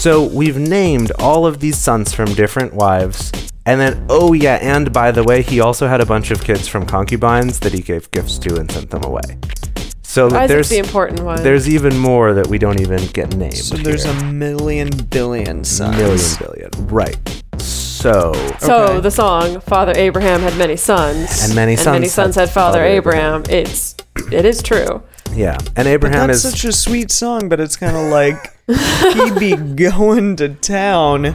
So we've named all of these sons from different wives. And then, oh yeah, and by the way, he also had a bunch of kids from concubines that he gave gifts to and sent them away. So Isaac's there's the important one. there's even more that we don't even get named. So there's here. a million billion sons. million billion. Right. So so okay. the song "Father Abraham had many sons," And many and sons many sons had had Father Father Abraham. It's it is true. Yeah, and Abraham that's is such a sweet song, but it's kind of like he be going to town.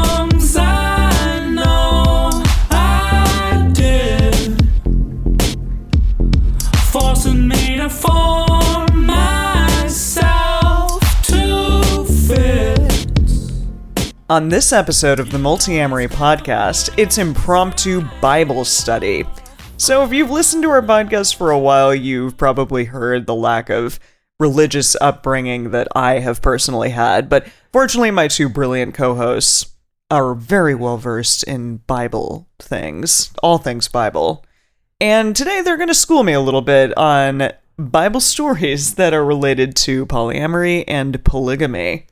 On this episode of the Multiamory podcast, it's impromptu Bible study. So, if you've listened to our podcast for a while, you've probably heard the lack of religious upbringing that I have personally had, but fortunately, my two brilliant co hosts are very well versed in Bible things, all things Bible. And today they're going to school me a little bit on Bible stories that are related to polyamory and polygamy.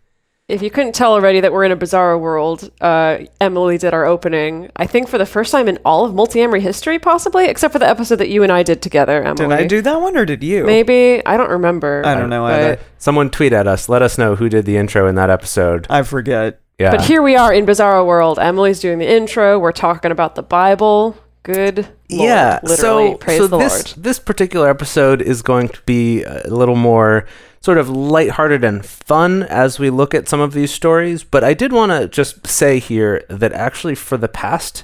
If you couldn't tell already that we're in a bizarre world, uh, Emily did our opening. I think for the first time in all of multiamory history, possibly, except for the episode that you and I did together. Emily, Did I do that one or did you? Maybe I don't remember. I don't know either. someone tweet at us. Let us know who did the intro in that episode. I forget. Yeah. But here we are in Bizarro World. Emily's doing the intro. We're talking about the Bible. Good. Lord. yeah. So praise so the this Lord. this particular episode is going to be a little more sort of lighthearted and fun as we look at some of these stories. But I did want to just say here that actually for the past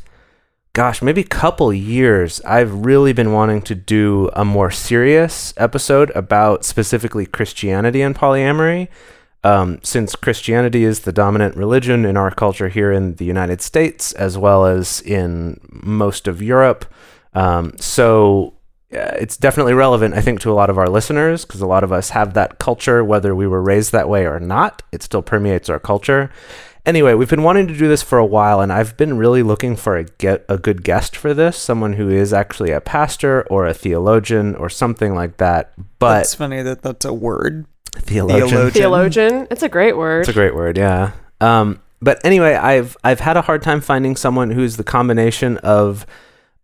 gosh, maybe couple years, I've really been wanting to do a more serious episode about specifically Christianity and polyamory. Um, since Christianity is the dominant religion in our culture here in the United States, as well as in most of Europe. Um, so uh, it's definitely relevant, I think, to a lot of our listeners because a lot of us have that culture, whether we were raised that way or not. It still permeates our culture. Anyway, we've been wanting to do this for a while, and I've been really looking for a get a good guest for this, someone who is actually a pastor or a theologian or something like that. But It's funny that that's a word. Theologian, theologian. Theologian. It's a great word. it's a great word, yeah. Um, but anyway, I've I've had a hard time finding someone who's the combination of,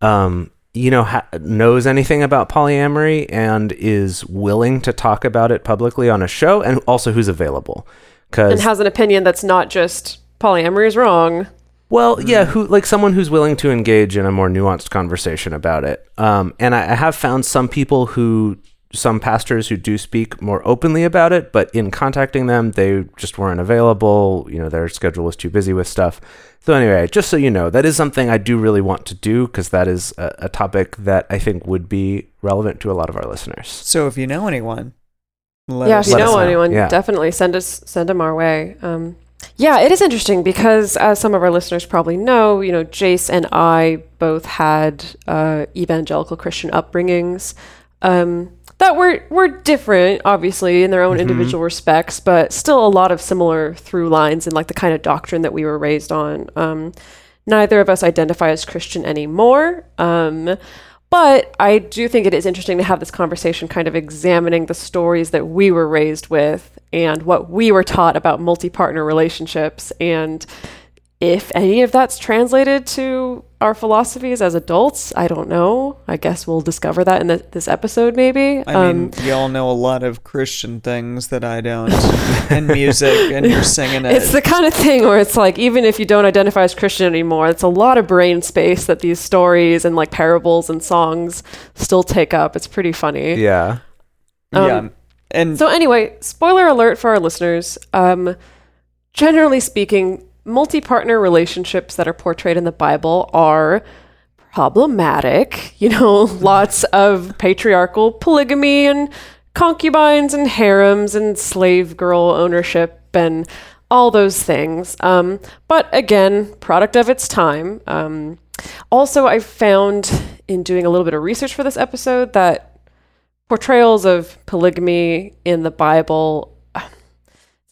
um, you know, ha- knows anything about polyamory and is willing to talk about it publicly on a show, and also who's available. because and has an opinion that's not just polyamory is wrong. well, yeah, who like someone who's willing to engage in a more nuanced conversation about it. Um, and I, I have found some people who, some pastors who do speak more openly about it, but in contacting them, they just weren't available. You know, their schedule was too busy with stuff. So anyway, just so you know, that is something I do really want to do because that is a, a topic that I think would be relevant to a lot of our listeners. So if you know anyone, let yeah, us if you Let us know know. anyone, Yeah. definitely send us send them our way. Um, yeah, it is interesting because as some of our listeners probably know, you know, Jace and I both had uh, evangelical Christian upbringings um, that were were different, obviously, in their own individual respects, but still a lot of similar through lines and like the kind of doctrine that we were raised on. Um, neither of us identify as Christian anymore. Um, but I do think it is interesting to have this conversation kind of examining the stories that we were raised with and what we were taught about multi partner relationships and if any of that's translated to our philosophies as adults. I don't know. I guess we'll discover that in the, this episode, maybe. I Um, mean, y'all know a lot of Christian things that I don't, and music, and you're singing it. It's the kind of thing where it's like, even if you don't identify as Christian anymore, it's a lot of brain space that these stories and like parables and songs still take up. It's pretty funny. Yeah. yeah, um, and So, anyway, spoiler alert for our listeners. Um, generally speaking, multi partner relationships that are portrayed in the Bible are problematic. You know, lots of patriarchal polygamy and concubines and harems and slave girl ownership and all those things. Um, but again, product of its time. Um, also, I found in doing a little bit of research for this episode that portrayals of polygamy in the Bible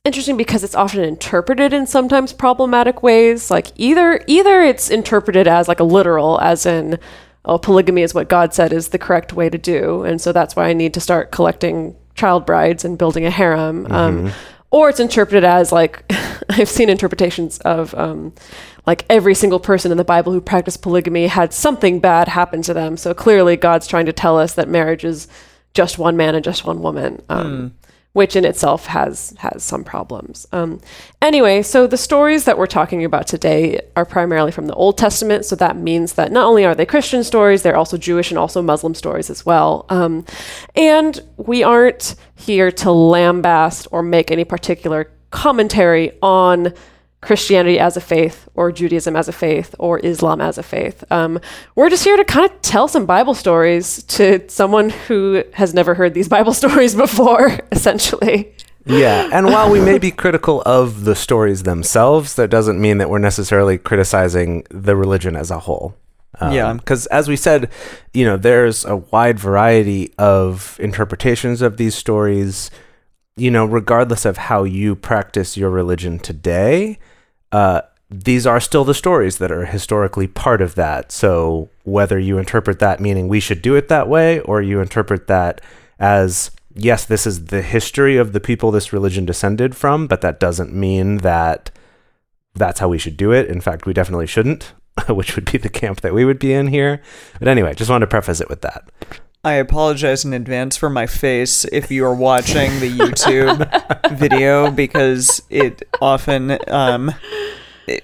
interesting because it's often interpreted in sometimes problematic ways. Like either either it's interpreted as like a literal as in oh polygamy is what god said is the correct way to do and so that's why i need to start collecting child brides and building a harem um, or it's interpreted as like i've seen interpretations of um, like every single person in the bible who practiced polygamy had something bad happen to them. So clearly god's trying to tell us that marriage is just one man and just one woman. Um, which in itself has has some problems. Um, anyway, so the stories that we're talking about today are primarily from the Old Testament. So that means that not only are they Christian stories, they're also Jewish and also Muslim stories as well. Um, and we aren't here to lambast or make any particular commentary on Christianity as a faith, or Judaism as a faith, or Islam as a faith. Um, we're just here to kind of tell some Bible stories to someone who has never heard these Bible stories before, essentially. Yeah, and while we may be critical of the stories themselves, that doesn't mean that we're necessarily criticizing the religion as a whole. Yeah. Because as we said, you know, there's a wide variety of interpretations of these stories. You know, regardless of how you practice your religion today, uh, these are still the stories that are historically part of that. So whether you interpret that meaning we should do it that way, or you interpret that as yes, this is the history of the people this religion descended from, but that doesn't mean that that's how we should do it. In fact, we definitely shouldn't, which would be the camp that we would be in here. But anyway, just wanted to preface it with that. I apologize in advance for my face if you are watching the YouTube video because it often um,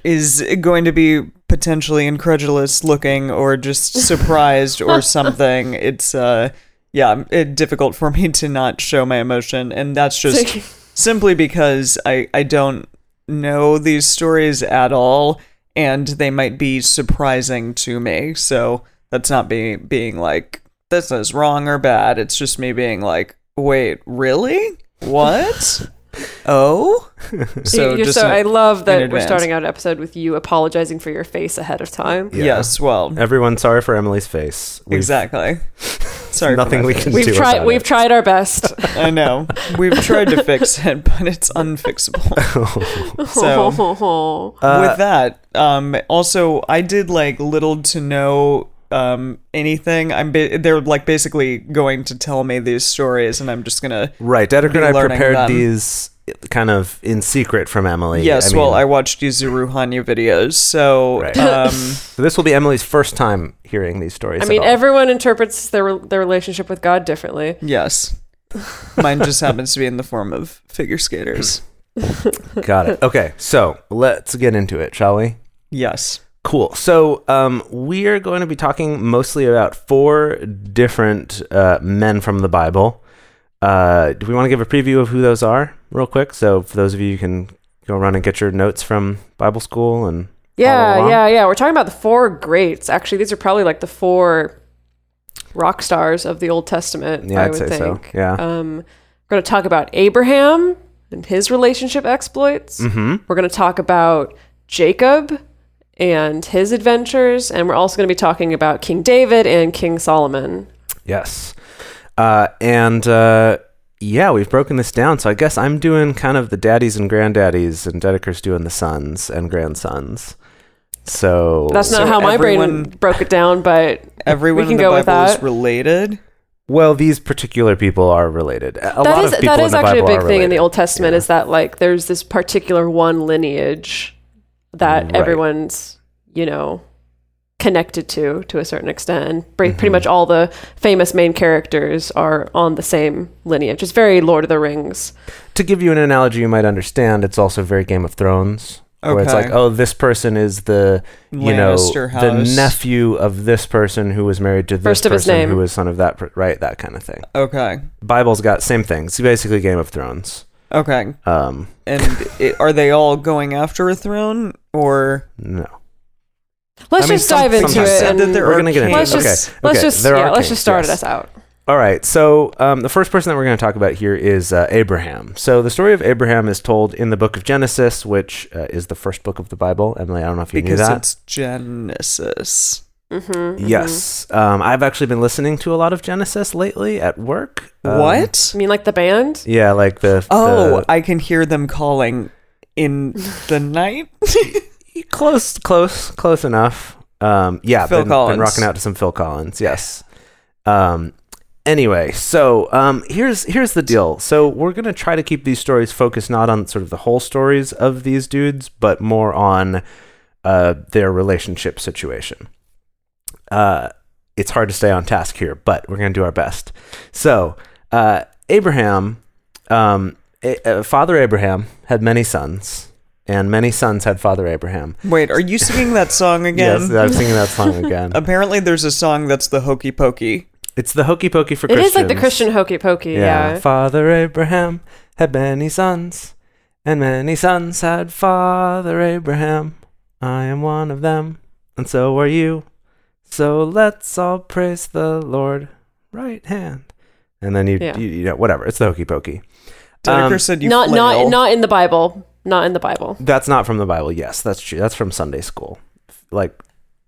is going to be potentially incredulous looking or just surprised or something. It's uh yeah, it, difficult for me to not show my emotion and that's just simply because I I don't know these stories at all and they might be surprising to me. So that's not me being like this is wrong or bad. It's just me being like, wait, really? What? oh, so You're just so in- I love in that we're advance. starting out an episode with you apologizing for your face ahead of time. Yeah. Yes, well, Everyone, sorry for Emily's face. We've- exactly. Sorry, for nothing my we face. can We've do tried. about We've it. tried our best. I know we've tried to fix it, but it's unfixable. So Uh, with that, um, also I did like little to no um anything. I'm ba- they're like basically going to tell me these stories, and I'm just gonna Right, Dedeker and I prepared them. these kind of in secret from Emily. Yes, I well, mean, I watched Yuzuru Hanyu videos, so Right. um, so this will be Emily's first time hearing these stories. I mean, everyone interprets their their relationship with God differently. yes, mine just happens to be in the form of figure skaters. got it. Okay, so let's get into it, shall we? Yes, Cool. So um, we are going to be talking mostly about four different uh, men from the Bible. Uh, do we want to give a preview of who those are, real quick? So for those of you, you can go run and get your notes from Bible school and Yeah, yeah, yeah. We're talking about the four greats. Actually, these are probably like the four rock stars of the Old Testament. Yeah, I I'd would say so, think. yeah. Um, we're going to talk about Abraham and his relationship exploits. Mm-hmm. We're going to talk about Jacob and his adventures, and we're also going to be talking about King David and King Solomon. Yes. Uh, and uh, yeah, we've broken this down. So I guess I'm doing kind of the daddies and granddaddies, and Dedeker's doing the sons and grandsons. So That's not So how my brain broke it down, but everyone can in the go Bible with is that. related. well, these particular people are related. A that lot is of people that in is the actually Bible a big are thing in the. Old Testament Yeah. is that like there's this particular one lineage that Right. everyone's you know connected to to a certain extent and pre- Mm-hmm. pretty much all the famous main characters are on the same lineage it's very lord of the rings To give you an analogy you might understand, it's also very Game of Thrones. Where it's like, oh, this person is the you know Lannister the nephew of this person who was married to this First of his person name. who was son of that, per- right? That kind of thing. Okay, Bible's got same thing. It's basically Game of Thrones. Okay, Um, and it, are they all going after a throne or? no. let's I mean, just some- dive into it and that We're gonna get into let's it. just Okay, let's okay, just there yeah are let's just start yes. us out All right. So um, the first person that we're going to talk about here is uh, Abraham. So the story of Abraham is told in the book of Genesis, which uh, is the first book of the Bible. Emily, I don't know if you because knew that. it's Genesis. Mm-hmm, Yes. Um, I've actually been listening to a lot of Genesis lately at work. Um, what? I mean, like the band? Yeah, like the Oh, the- I can hear them calling in the night. close, close, close enough. Um, yeah, Phil been, been Collins. rocking out to some Phil Collins. Yes. Um, anyway, so um, here's here's the deal. So we're gonna try to keep these stories focused not on sort of the whole stories of these dudes, but more on uh, their relationship situation. Uh, it's hard to stay on task here, but we're gonna do our best. So uh, Abraham, um, A- uh, Father Abraham had many sons, and many sons had Father Abraham. Wait, are you singing that song again? Yes, I'm singing that song again. Apparently, there's a song that's the hokey pokey. It's the hokey pokey for It is Christians. like the Christian hokey pokey, yeah. Father Abraham had many sons, and many sons had Father Abraham. I am one of them, and so are you. So let's all praise the Lord. Right hand. And then you, Yeah. you, you know, whatever. It's the hokey pokey. Dedeker Um, said you not not flail. not in the Bible. Not in the Bible. That's not from the Bible. Yes, that's true. That's from Sunday school. Like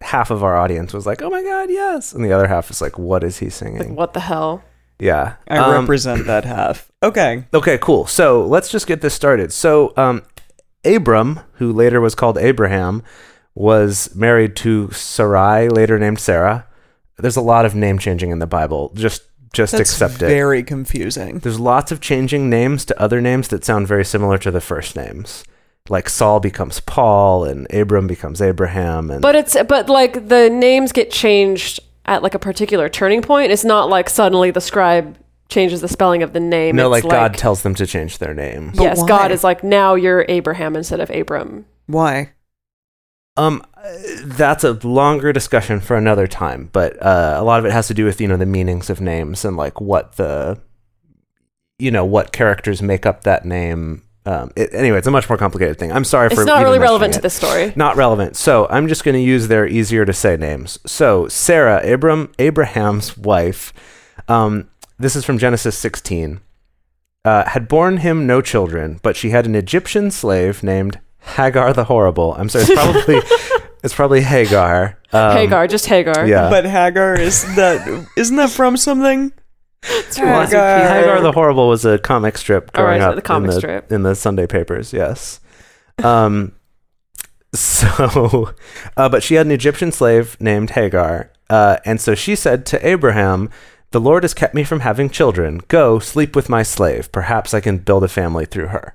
half of our audience was like, "Oh my God, yes," and the other half is like, "What is he singing?" Like what the hell? yeah, I Um, represent that half. Okay. Okay, cool. So let's just get this started. So, um, Abram, who later was called Abraham, was married to Sarai, later named Sarah. There's a lot of name changing in the Bible. Just just That's accept it. very confusing. There's lots of changing names to other names that sound very similar to the first names. Like Saul becomes Paul and Abram becomes Abraham and But it's but like the names get changed at like a particular turning point. It's not like suddenly the scribe changes the spelling of the name. no, It's like, God tells them to change their name. But yes, why? God is like now you're Abraham instead of Abram. Why? Um, that's a longer discussion for another time, but uh, a lot of it has to do with you know the meanings of names and like what the, you know, what characters make up that name. Um, it, anyway, it's a much more complicated thing. I'm sorry for It's not really relevant to this story. Not relevant. So I'm just going to use their easier to say names. So Sarah, Abram, Abraham's wife. Um, this is from Genesis 16. Uh, had borne him no children, but she had an Egyptian slave named Hagar the Horrible. I'm sorry, it's probably it's probably Hagar. Um, Hagar, just Hagar. Yeah. But Hagar is that isn't that from something? Hagar. Hagar the Horrible was a comic strip Oh, growing right, up the comic in, the, strip. in the Sunday papers. Yes. Um. So, uh, but she had an Egyptian slave named Hagar, uh, and so she said to Abraham, "The Lord has kept me from having children. Go sleep with my slave. Perhaps I can build a family through her."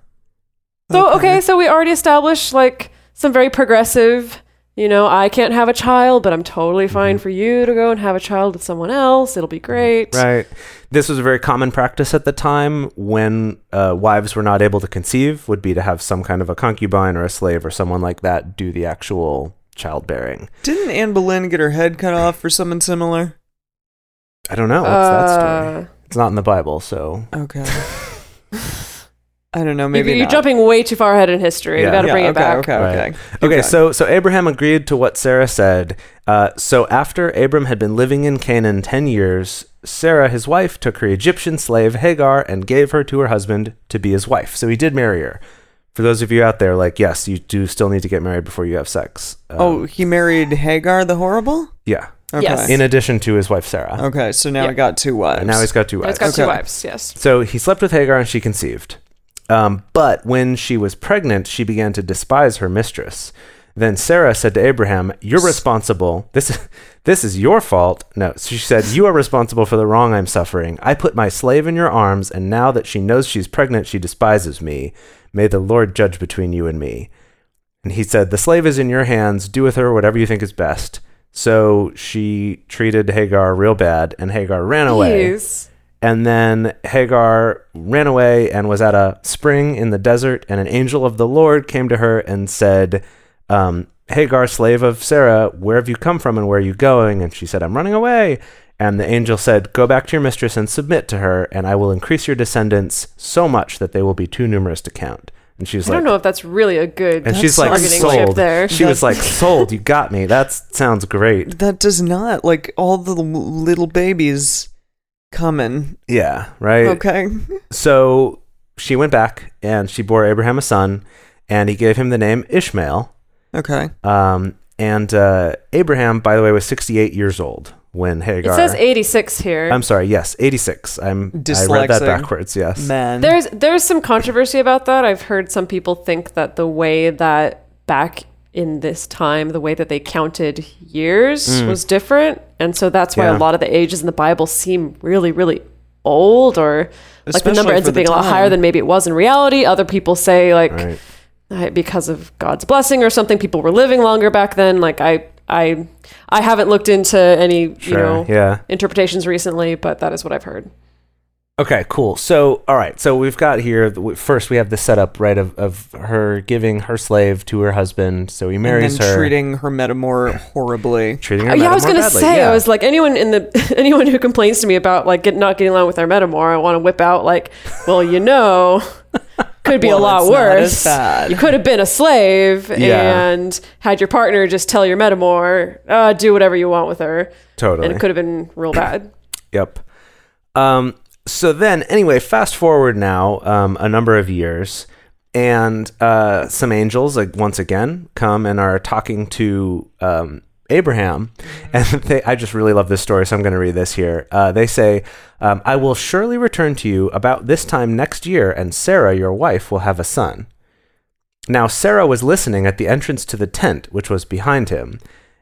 So okay, so we already established like some very progressive. You know, I can't have a child, but I'm totally fine for you to go and have a child with someone else. It'll be great. Right. This was a very common practice at the time when uh, wives were not able to conceive, would be to have some kind of a concubine or a slave or someone like that do the actual childbearing. Didn't Anne Boleyn get her head cut off for something similar? I don't know. What's that story? Uh, It's not in the Bible, so. Okay. I don't know. you- Maybe you're not. jumping way too far ahead in history. Yeah. We got to Yeah, bring it back. Okay. Right. Okay. Keep Okay, going. so so Abraham agreed to what Sarah said. Uh, so after Abram had been living in Canaan ten years, Sarah, his wife, took her Egyptian slave Hagar and gave her to her husband to be his wife. So he did marry her. For those of you out there, like yes, you do still need to get married before you have sex. Um, oh, he married Hagar the Horrible. yeah. Okay. Yes. In addition to his wife Sarah. Okay, so now Yeah. we got two wives. And now he's got two Now wives. It's got two wives. Yes. So he slept with Hagar and she conceived. Um, but when she was pregnant, she began to despise her mistress. Then Sarah said to Abraham, "You're responsible. This, this is your fault." No, she said, "You are responsible for the wrong I'm suffering. I put my slave in your arms, and now that she knows she's pregnant, she despises me. May the Lord judge between you and me." And he said, "The slave is in your hands. Do with her whatever you think is best." So she treated Hagar real bad, and Hagar ran away. And then Hagar ran away and was at a spring in the desert, and an angel of the Lord came to her and said, um, Hagar, slave of Sarah, where have you come from and where are you going? And she said, I'm running away. And the angel said, Go back to your mistress and submit to her, and I will increase your descendants so much that they will be too numerous to count. And she's I like, I don't know if that's really a good and she's like, bargaining chip sold. there. She was like, sold. You got me. That sounds great. That does not like all the little babies coming. Yeah, right. Okay. So she went back and she bore Abraham a son, and he gave him the name Ishmael. Okay. Um, and uh, Abraham, by the way, was 68 years old when Hagar. It says 86 here. I'm sorry. Yes, 86. I'm. I read that backwards. Yes. Man. There's there's some controversy about that. I've heard some people think that the way that back in this time, the way that they counted years was different, and so that's why Mm. Yeah. a lot of the ages in the Bible seem really, really old, or like the Especially number ends up being a lot higher than maybe it was in reality. Other people say like Right. because of God's blessing or something, people were living longer back then. Like I, I, I haven't looked into any you know Yeah. interpretations recently, but that is what I've heard. Okay, cool. So, all right. So we've got here first we have the setup right of, of her giving her slave to her husband. So he and marries then her, treating her metamor horribly. treating her. Yeah, I was gonna badly. say, Yeah. I was like, anyone in the anyone who complains to me about like get, not getting along with their metamor, I want to whip out like, well, you know, could be Well, a lot it's not as worse. bad. You could have been a slave Yeah. and had your partner just tell your metamor, uh, do whatever you want with her, totally. and it could have been real bad. Yep. Um, so then, anyway, fast forward now um, a number of years, and uh, some angels, like once again, come and are talking to um, Abraham, and they, I just really love this story, so I'm going to read this here. Uh, they say, um, "I will surely return to you about this time next year, and Sarah, your wife, will have a son." Now Sarah was listening at the entrance to the tent, which was behind him.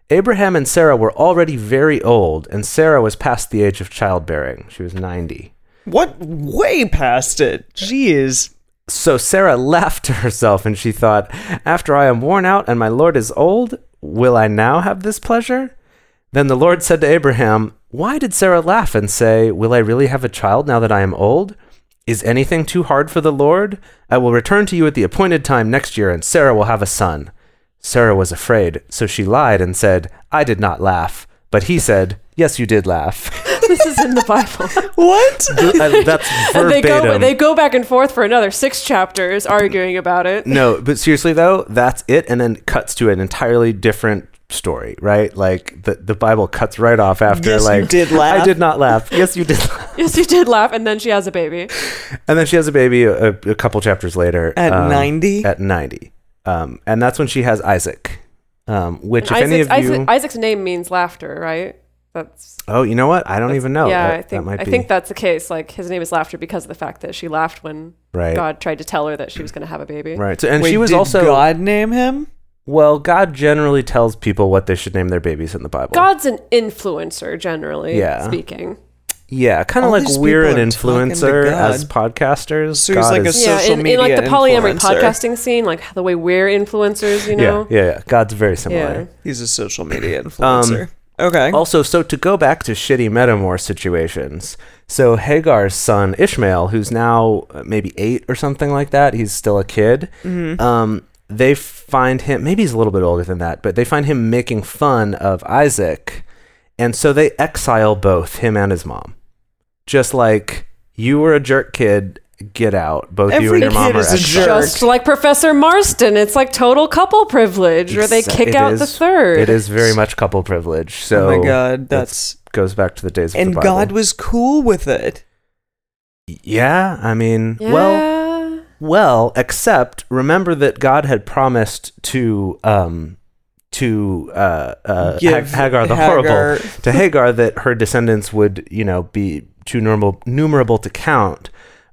Abraham and Sarah were already very old, and Sarah was past the age of childbearing. She was 90. What? Way past it. Jeez. So Sarah laughed to herself, and she thought, After I am worn out and my Lord is old, will I now have this pleasure? Then the Lord said to Abraham, Why did Sarah laugh and say, Will I really have a child now that I am old? Is anything too hard for the Lord? I will return to you at the appointed time next year, and Sarah will have a son. Sarah was afraid, so she lied and said, I did not laugh. But he said, Yes, you did laugh. this is in the Bible. What? Uh, That's And they go they go back and forth for another six chapters arguing about it. No, but seriously though, that's it, and then cuts to an entirely different story, right? Like the the Bible cuts right off after Yes, you like did laugh. I did not laugh. Yes, you did. laugh. Yes, you did laugh, and then she has a baby. and then she has a baby a, a couple chapters later At um, 90? At ninety, um, and that's when she has Isaac. Um, which, if Isaac's, any of you, Isaac's name means laughter, right? That's oh, you know what? I don't even know. yeah. That- I that think might I be- think that's the case. Like his name is laughter because of the fact that she laughed when right. God tried to tell her that she was going to have a baby. Right. So, and Wait, she was did also God name him? well. God generally tells people what they should name their babies in the Bible. God's an influencer, generally Yeah. speaking. Yeah, kind of like we're an people are talking to influencer as podcasters. So God like a is- Yeah, social in, in media like the polyamory influencer. podcasting scene, like the way we're influencers, you know. yeah, yeah, yeah. God's very similar. Yeah. He's a social media Um, influencer. Okay. Also, so to go back to shitty metamor situations, so Hagar's son Ishmael, who's now uh, maybe eight or something like that, he's still a kid. Mm-hmm. Um, they find him. Maybe he's a little bit older than that, but they find him making fun of Isaac, and so they exile both him and his mom. Just like you were a jerk kid, get out. Both you and your mom kid are is a jerk. Just like Professor Marston, it's like total couple privilege, where they kick it out the is- third. It is very much couple privilege. So oh my god, that's that's goes back to the days of and the Bible. God was cool with it. Yeah, I mean, Yeah. well, well, except remember that God had promised to um to uh, uh Give Hag- Hagar the Hagar- horrible to Hagar that her descendants would you know be too normal numerable to count.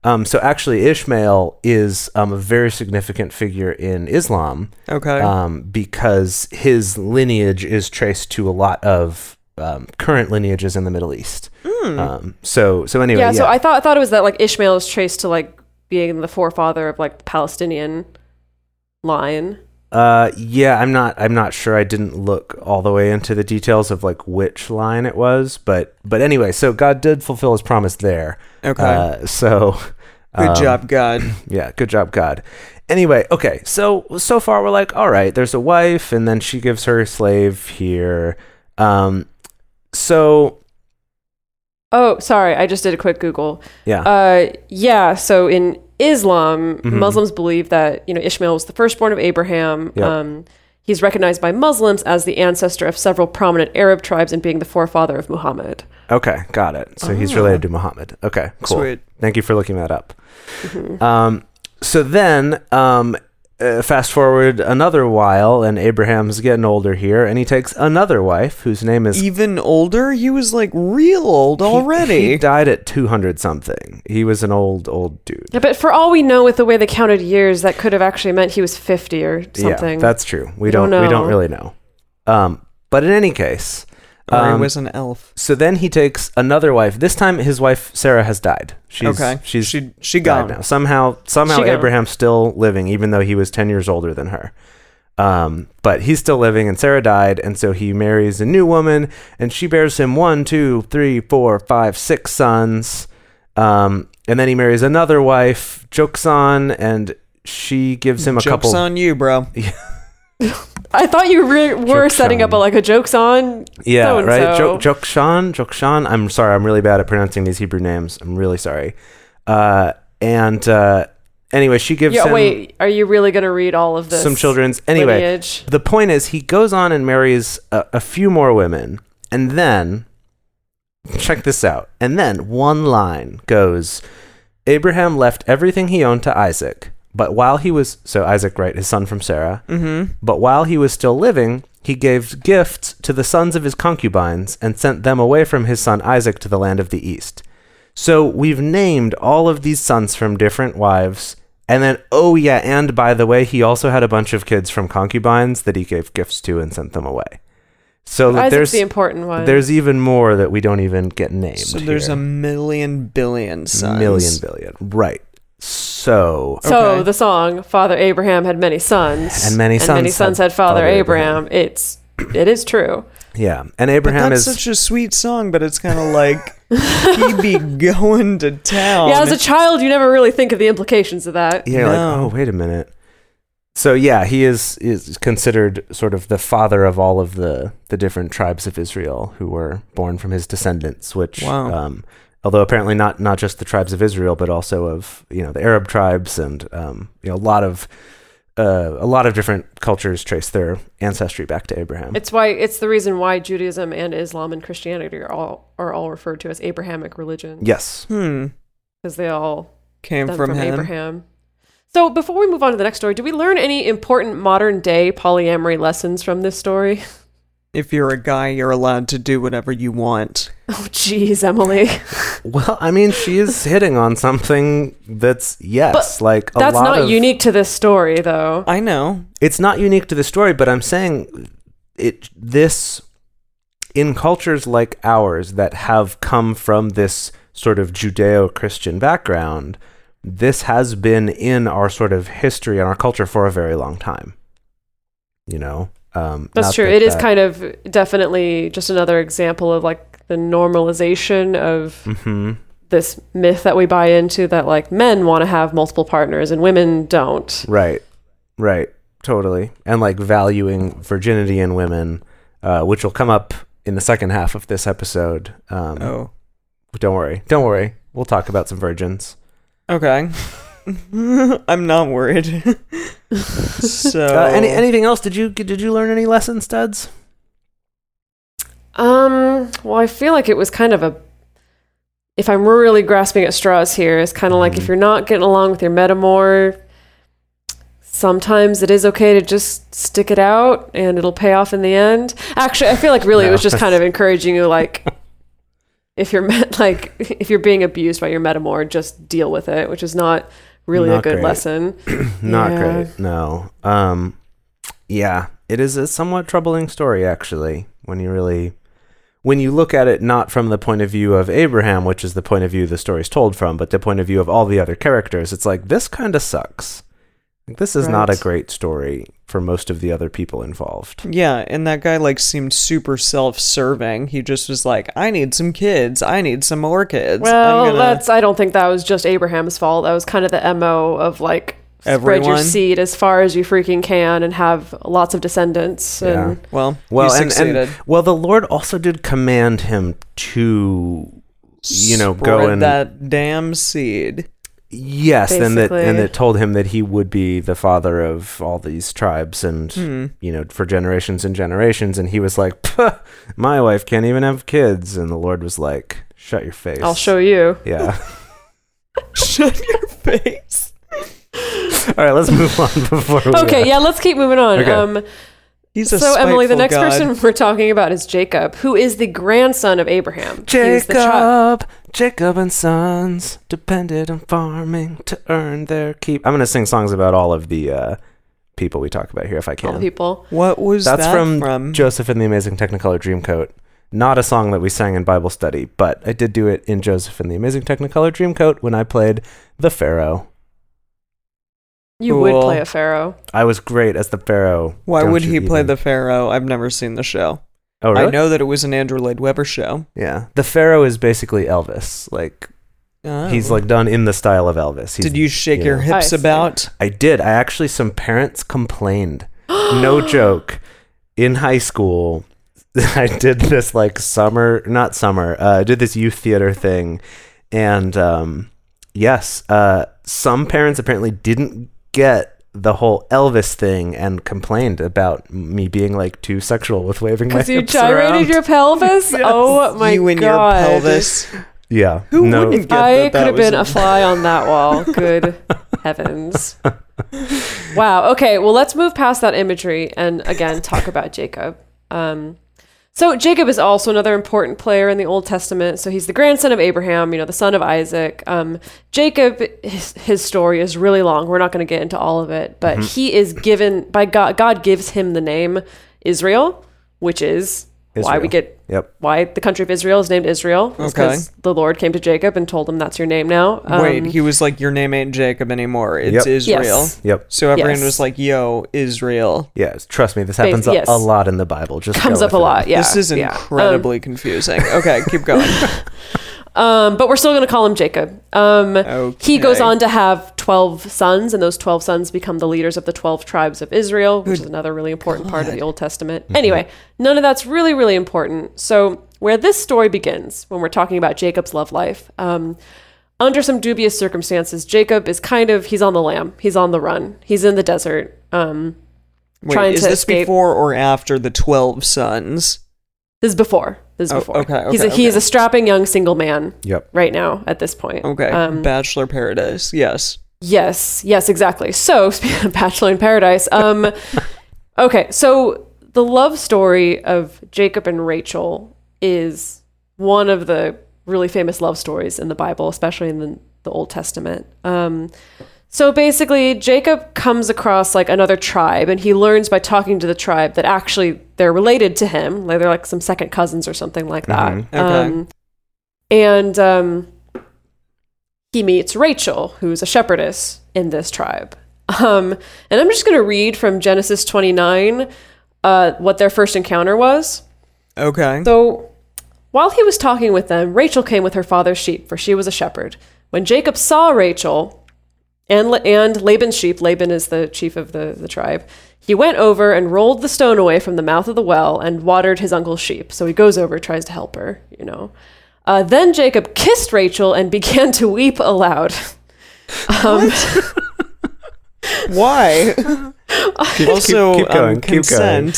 Um, so actually, Ishmael is um, a very significant figure in Islam Okay. um, because his lineage is traced to a lot of um, current lineages in the Middle East. Um, so so anyway, yeah, yeah, so I thought I thought it was that like Ishmael is traced to like being the forefather of like the Palestinian line. Uh, yeah, I'm not. I'm not sure. I didn't look all the way into the details of like which line it was, but but anyway, so God did fulfill His promise there. okay. Uh, so Good um, job, God. Yeah, good job, God. Anyway, okay, so so far we're like, all right, there's a wife, and then she gives her slave here. Um, so Oh, sorry, I just did a quick Google. yeah, Uh, yeah, so in Islam, Mhm. Muslims believe that you know Ishmael was the firstborn of Abraham. Yep. Um, He's recognized by Muslims as the ancestor of several prominent Arab tribes and being the forefather of Muhammad. Okay, got it. So he's related to Muhammad. Okay, cool. Sweet. Thank you for looking that up. Um, so then, um, uh, fast forward another while, and Abraham's getting older here, and he takes another wife whose name is. Even older? He was like real old already. He, died at 200 something. He was an old, old dude. Yeah, but for all we know, with the way they counted years, that could have actually meant he was 50 or something. Yeah, that's true. We, We don't, don't we don't really know. Um, but in any case, or he um, was an elf. so then he takes another wife. This time his wife Sarah has died. She's okay. she's she she died now. Somehow somehow She gone. Abraham's still living even though he was 10 years older than her. Um, but he's still living and Sarah died and so he marries a new woman and she bears him one, two, three, four, five, six sons. Um, and then he marries another wife, Joksan, and she gives him a Joke's couple on you, bro. I thought you re- were Joke's setting up a, like a jokes on. Yeah, so-and-so. right. Jo- Jokshan, Jokshan. I'm sorry. I'm really bad at pronouncing these Hebrew names. I'm really sorry. Uh, and uh, anyway, she gives Yeah, wait, are you really going to read all of this? some children's. Anyway, lineage? the point is, he goes on and marries a, a few more women, and then check this out. And then one line goes: Abraham left everything he owned to Isaac, but while he was so Isaac, right, his son from Sarah. Mm-hmm. But while he was still living, he gave gifts to the sons of his concubines and sent them away from his son Isaac to the land of the east. So we've named all of these sons from different wives. And then, oh yeah, and by the way, he also had a bunch of kids from concubines that he gave gifts to and sent them away. So Isaac's there's the important one. there's even more that we don't even get named. So there's here. a million billion sons. million billion, right? So so okay. the song "Father Abraham had many sons, And many and many sons sons had had Father, Father Abraham. Abraham. It's it is true. yeah, and Abraham that's is such a sweet song, but it's kind of like he'd be going to town. yeah, as a child, you never really think of the implications of that. Yeah, like, No. oh, wait a minute. So yeah, he is is considered sort of the father of all of the the different tribes of Israel who were born from his descendants. Which, Wow. um, although apparently not not just the tribes of Israel, but also of you know the Arab tribes and um, you know a lot of uh, a lot of different cultures trace their ancestry back to Abraham. It's why it's the reason why Judaism and Islam and Christianity are all are all referred to as Abrahamic religions. yes. hmm because they all came from, from. Abraham. So before we move on to the next story, do we learn any important modern day polyamory lessons from this story? If you're a guy, you're allowed to do whatever you want. Oh, jeez, Emily. Well, I mean, she is hitting on something that's yes, like a That's lot not of, unique to this story, though. I know. it's not unique to the story, but I'm saying it this in cultures like ours that have come from this sort of Judeo-Christian background, this has been in our sort of history and our culture for a very long time. You know, um, That's true. that It is that- kind of definitely just another example of like the normalization of Mhm. this myth that we buy into that like men want to have multiple partners and women don't. Right, right, totally, and like valuing virginity in women, uh, which will come up in the second half of this episode. Um, Oh, Don't worry, don't worry. We'll talk about some virgins. okay. I'm not worried. so Uh, any anything else? Did you did you learn any lessons, studs? Um, well, I feel like it was kind of a if I'm really grasping at straws here, it's kind of like Mhm. if you're not getting along with your metamor, sometimes it is okay to just stick it out and it'll pay off in the end. Actually, I feel like really it was just kind of encouraging you like if you're met, like if you're being abused by your metamor, just deal with it, which is not really a good great. lesson. Not Yeah. great. No. Um, yeah, it is a somewhat troubling story actually. When you really, when you look at it not from the point of view of Abraham, which is the point of view the story's told from, but the point of view of all the other characters, it's like this kind of sucks. Like, this is not a great story for most of the other people involved. Yeah, and that guy like seemed super self-serving. He just was like, "I need some kids. I need some more kids." Well, gonna... that's I don't think that was just Abraham's fault. That was kind of the mo of like spread your seed as far as you freaking can and have lots of descendants. Yeah. And well, Well, and, succeeded. and well, the Lord also did command him to, you know, go Spread and that damn seed. Yes, and that and Basically. it told him that he would be the father of all these tribes and Hmm. you know for generations and generations and he was like my wife can't even have kids and the lord was like shut your face I'll show you. yeah Shut your face. all right let's move on before we Okay, yeah, let's keep moving on. Okay. Um, He's a so Emily, the next god. person we're talking about is Jacob, who is the grandson of Abraham. Jacob, is the chi- jacob jacob and sons depended on farming to earn their keep i'm gonna sing songs about all of the uh people we talk about here if i can the people. What was That's that from, from? Joseph and the Amazing Technicolor Dreamcoat. Not a song that we sang in Bible study, but I did do it in Joseph and the Amazing Technicolor Dreamcoat when I played the Pharaoh. You would play a pharaoh. I was great as the Pharaoh. Why Don't would you he play the Pharaoh? I've never seen the show. Oh, really? I know that it was an Andrew Lloyd Webber show. Yeah, the Pharaoh is basically Elvis. Like he's Oh. like done in the style of Elvis. He's, Did you shake you your know. hips I about? I did. I actually some parents complained. no joke. In high school, I did this like summer, not summer. Uh, I did this youth theater thing, and um, yes, uh, some parents apparently didn't get the whole Elvis thing and complained about me being like too sexual with waving my Because you gyrated around. your pelvis? Oh my you and god. your pelvis. yeah. Who no, wouldn't get I that that could have been a- a fly on that wall. Good heavens. Wow. Okay. Well, let's move past that imagery and again talk about Jacob. Um, so Jacob is also another important player in the Old Testament. So he's the grandson of Abraham, you know, the son of Isaac. Um, Jacob, his, his story is really long. We're not going to get into all of it, but he is given by God. God gives him the name Israel, which is why we get Yep. why the country of Israel is named Israel. It's Okay. because the Lord came to Jacob and told him that's your name now. Um, Wait, he was like, "Your name ain't Jacob anymore. It's Yep. Israel." Yes. Yep. So everyone Yes. was like, "Yo, Israel." Yes. Trust me, this happens a, yes. a lot in the Bible. Just comes up a with it. lot. Yeah, this is yeah. incredibly confusing. Okay, keep going. Um, but we're still going to call him Jacob. Um, He goes on to have 12 sons, and those 12 sons become the leaders of the 12 tribes of Israel, which is another really important part of the Old Testament. Anyway, none of that's really, really important. So, where this story begins, when we're talking about Jacob's love life, um, under some dubious circumstances, Jacob is kind of, he's on the lam, he's on the run, he's in the desert. Um, Wait, trying is to this escape. before or after the twelve sons? This is before. This is Oh, before. okay, he's a, okay, he is okay. a strapping young single man Yep. right now at this point. Okay, Um, Bachelor Paradise. Yes. Yes, yes, exactly. So, speaking of Bachelor in Paradise, um, okay, so the love story of Jacob and Rachel is one of the really famous love stories in the Bible, especially in the, the Old Testament. Um, so basically, Jacob comes across like another tribe, and he learns by talking to the tribe that actually they're related to him, like they're like some second cousins or something like that. Mhm. Okay. Um, and um, he meets Rachel, who's a shepherdess in this tribe. Um, and I'm just going to read from Genesis 29 uh, what their first encounter was. Okay. So while he was talking with them, Rachel came with her father's sheep, for she was a shepherd. When Jacob saw Rachel and, and Laban's sheep, Laban is the chief of the, the tribe, he went over and rolled the stone away from the mouth of the well and watered his uncle's sheep. So he goes over, tries to help her, you know. Uh, then Jacob kissed Rachel and began to weep aloud. Um, Why? also, keep going, um, keep going. consent.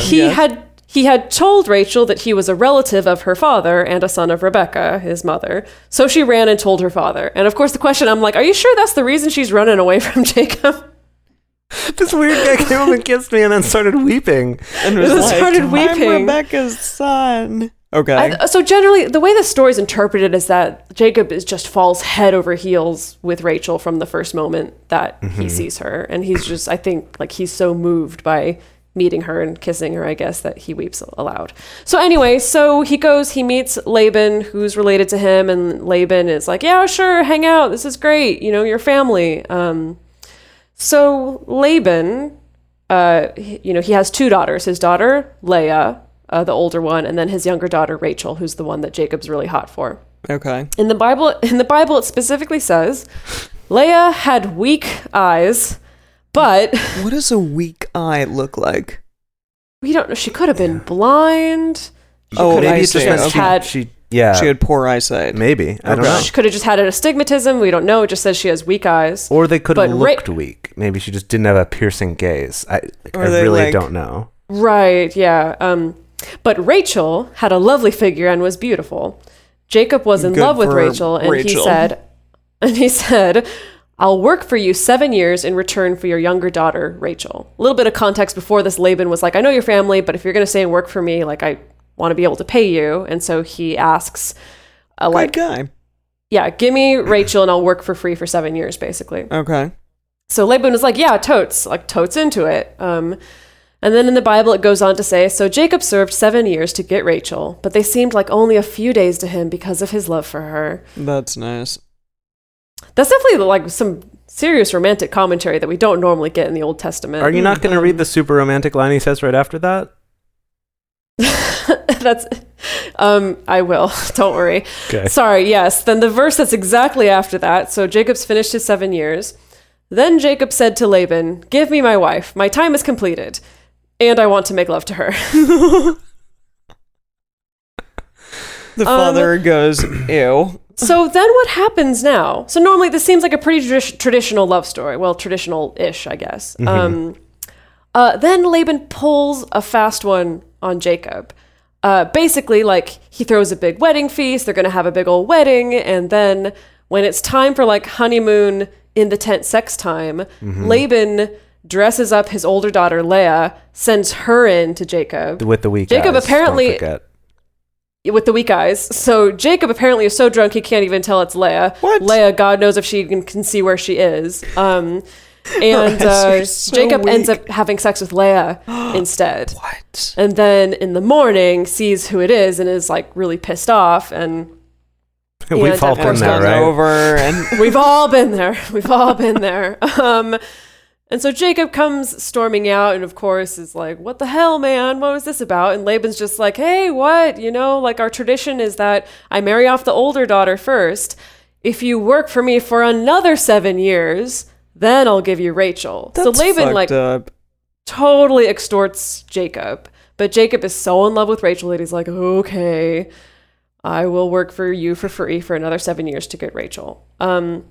he Yeah. had he had told Rachel that he was a relative of her father and a son of Rebecca, his mother. So she ran and told her father. And of course, the question I'm like, are you sure that's the reason she's running away from Jacob? This weird guy came up and kissed me and then started weeping. And was like, started I'm weeping. Rebecca's son. Okay. I- so generally, the way the story is interpreted is that Jacob is just falls head over heels with Rachel from the first moment that he mm-hmm. sees her, and he's just, I think, like he's so moved by meeting her and kissing her, I guess, that he weeps aloud. So anyway, so he goes, he meets Laban, who's related to him, and Laban is like, "Yeah, sure, hang out. This is great. You know, your family." Um, so Laban, uh, he- you know, he has two daughters. His daughter Leah, uh, the older one, and then his younger daughter Rachel, who's the one that Jacob's really hot for. okay. In the Bible, in the Bible, it specifically says Leah had weak eyes, but What does a weak eye look like? we don't know. She could have been blind. She Oh, could I have see. just Okay. had she Yeah, She had poor eyesight. maybe. I don't Okay. know. She could have just had an astigmatism. We don't know. It just says she has weak eyes. Or they could have But Ra- looked weak. Maybe she just didn't have a piercing gaze. I, I they, really like- don't know. Right, yeah. Um, but Rachel had a lovely figure and was beautiful. Jacob was in Good love with Rachel, and he said, and he said, I'll work for you seven years in return for your younger daughter, Rachel. A little bit of context before this, Laban was like, I know your family, but if you're going to stay and work for me, like, I want to be able to pay you. And so he asks, uh, Good like, guy. yeah, give me Rachel and I'll work for free for seven years, basically. Okay. So Laban was like, yeah, totes, like totes into it. Um, and then in the Bible, it goes on to say, so Jacob served seven years to get Rachel, but they seemed like only a few days to him because of his love for her. That's nice. That's definitely like some serious romantic commentary that we don't normally get in the Old Testament. Are you not going to read the super romantic line he says right after that? that's, um, I will. don't worry. Okay. Sorry, yes. Then the verse that's exactly after that. So Jacob's finished his seven years. Then Jacob said to Laban, Give me my wife. My time is completed, and I want to make love to her. The Um, father goes, ew. So then what happens now? So normally this seems like a pretty tradi- traditional love story. Well, traditional-ish, I guess. Um, uh, then Laban pulls a fast one on Jacob. Uh, basically, like he throws a big wedding feast. They're going to have a big old wedding, and then when it's time for like honeymoon in the tent sex time, Laban dresses up his older daughter Leah, sends her in to Jacob With the weak Jacob eyes, apparently-. With the weak eyes. So Jacob apparently is so drunk he can't even tell it's Leah. What? Leah, God knows if she can, can see where she is. Um, and uh, so Jacob ends up having sex with Leah instead. What? And then in the morning sees who it is and is like really pissed off. And We've and all been there, right? over and we've all been there. We've all been there. Um, and so Jacob comes storming out and, of course, is like, What the hell, man? What was this about? And Laban's just like, Hey, what? You know, like our tradition is that I marry off the older daughter first. If you work for me for another seven years, then I'll give you Rachel. that's so Laban, like, up. totally extorts Jacob. But Jacob is so in love with Rachel that he's like, okay, I will work for you for free for another seven years to get Rachel. Um,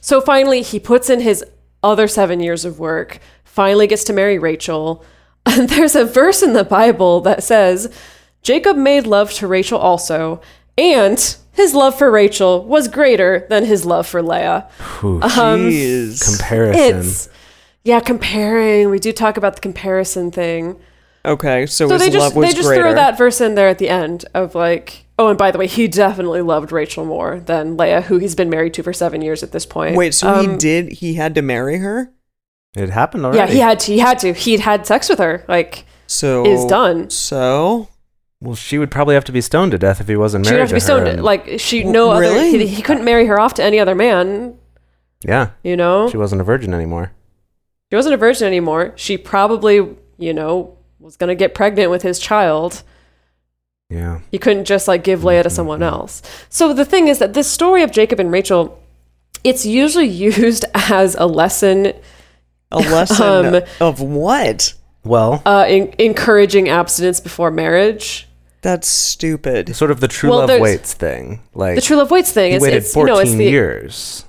so finally, he puts in his other seven years of work, finally gets to marry Rachel. And there's a verse in the Bible that says, Jacob made love to Rachel also, and his love for Rachel was greater than his love for Leah. Whew, um, Jeez. comparison. It's, yeah, comparing. We do talk about the comparison thing. okay, so, So his they just love was they just greater. throw that verse in there at the end of like, oh, and by the way, he definitely loved Rachel more than Leah, who he's been married to for seven years at this point. Wait, so he Um, did? He had to marry her? it happened already. Yeah, he had to. He had to. He'd had sex with her. Like, So is done. So Well, she would probably have to be stoned to death if he wasn't married. She'd have to be to her. stoned. and- Like, she W- no other. really? He, he couldn't marry her off to any other man. yeah, You know, she wasn't a virgin anymore. she wasn't a virgin anymore. She probably, you know, was gonna get pregnant with his child. Yeah. He couldn't just like give Leah to someone else. So the thing is that this story of Jacob and Rachel, it's usually used as a lesson a lesson Um, of what? Well, uh, in, encouraging abstinence before marriage. That's stupid. sort of the true well, love waits thing. Like The true love waits thing he is waited it's you 14 know it's the years.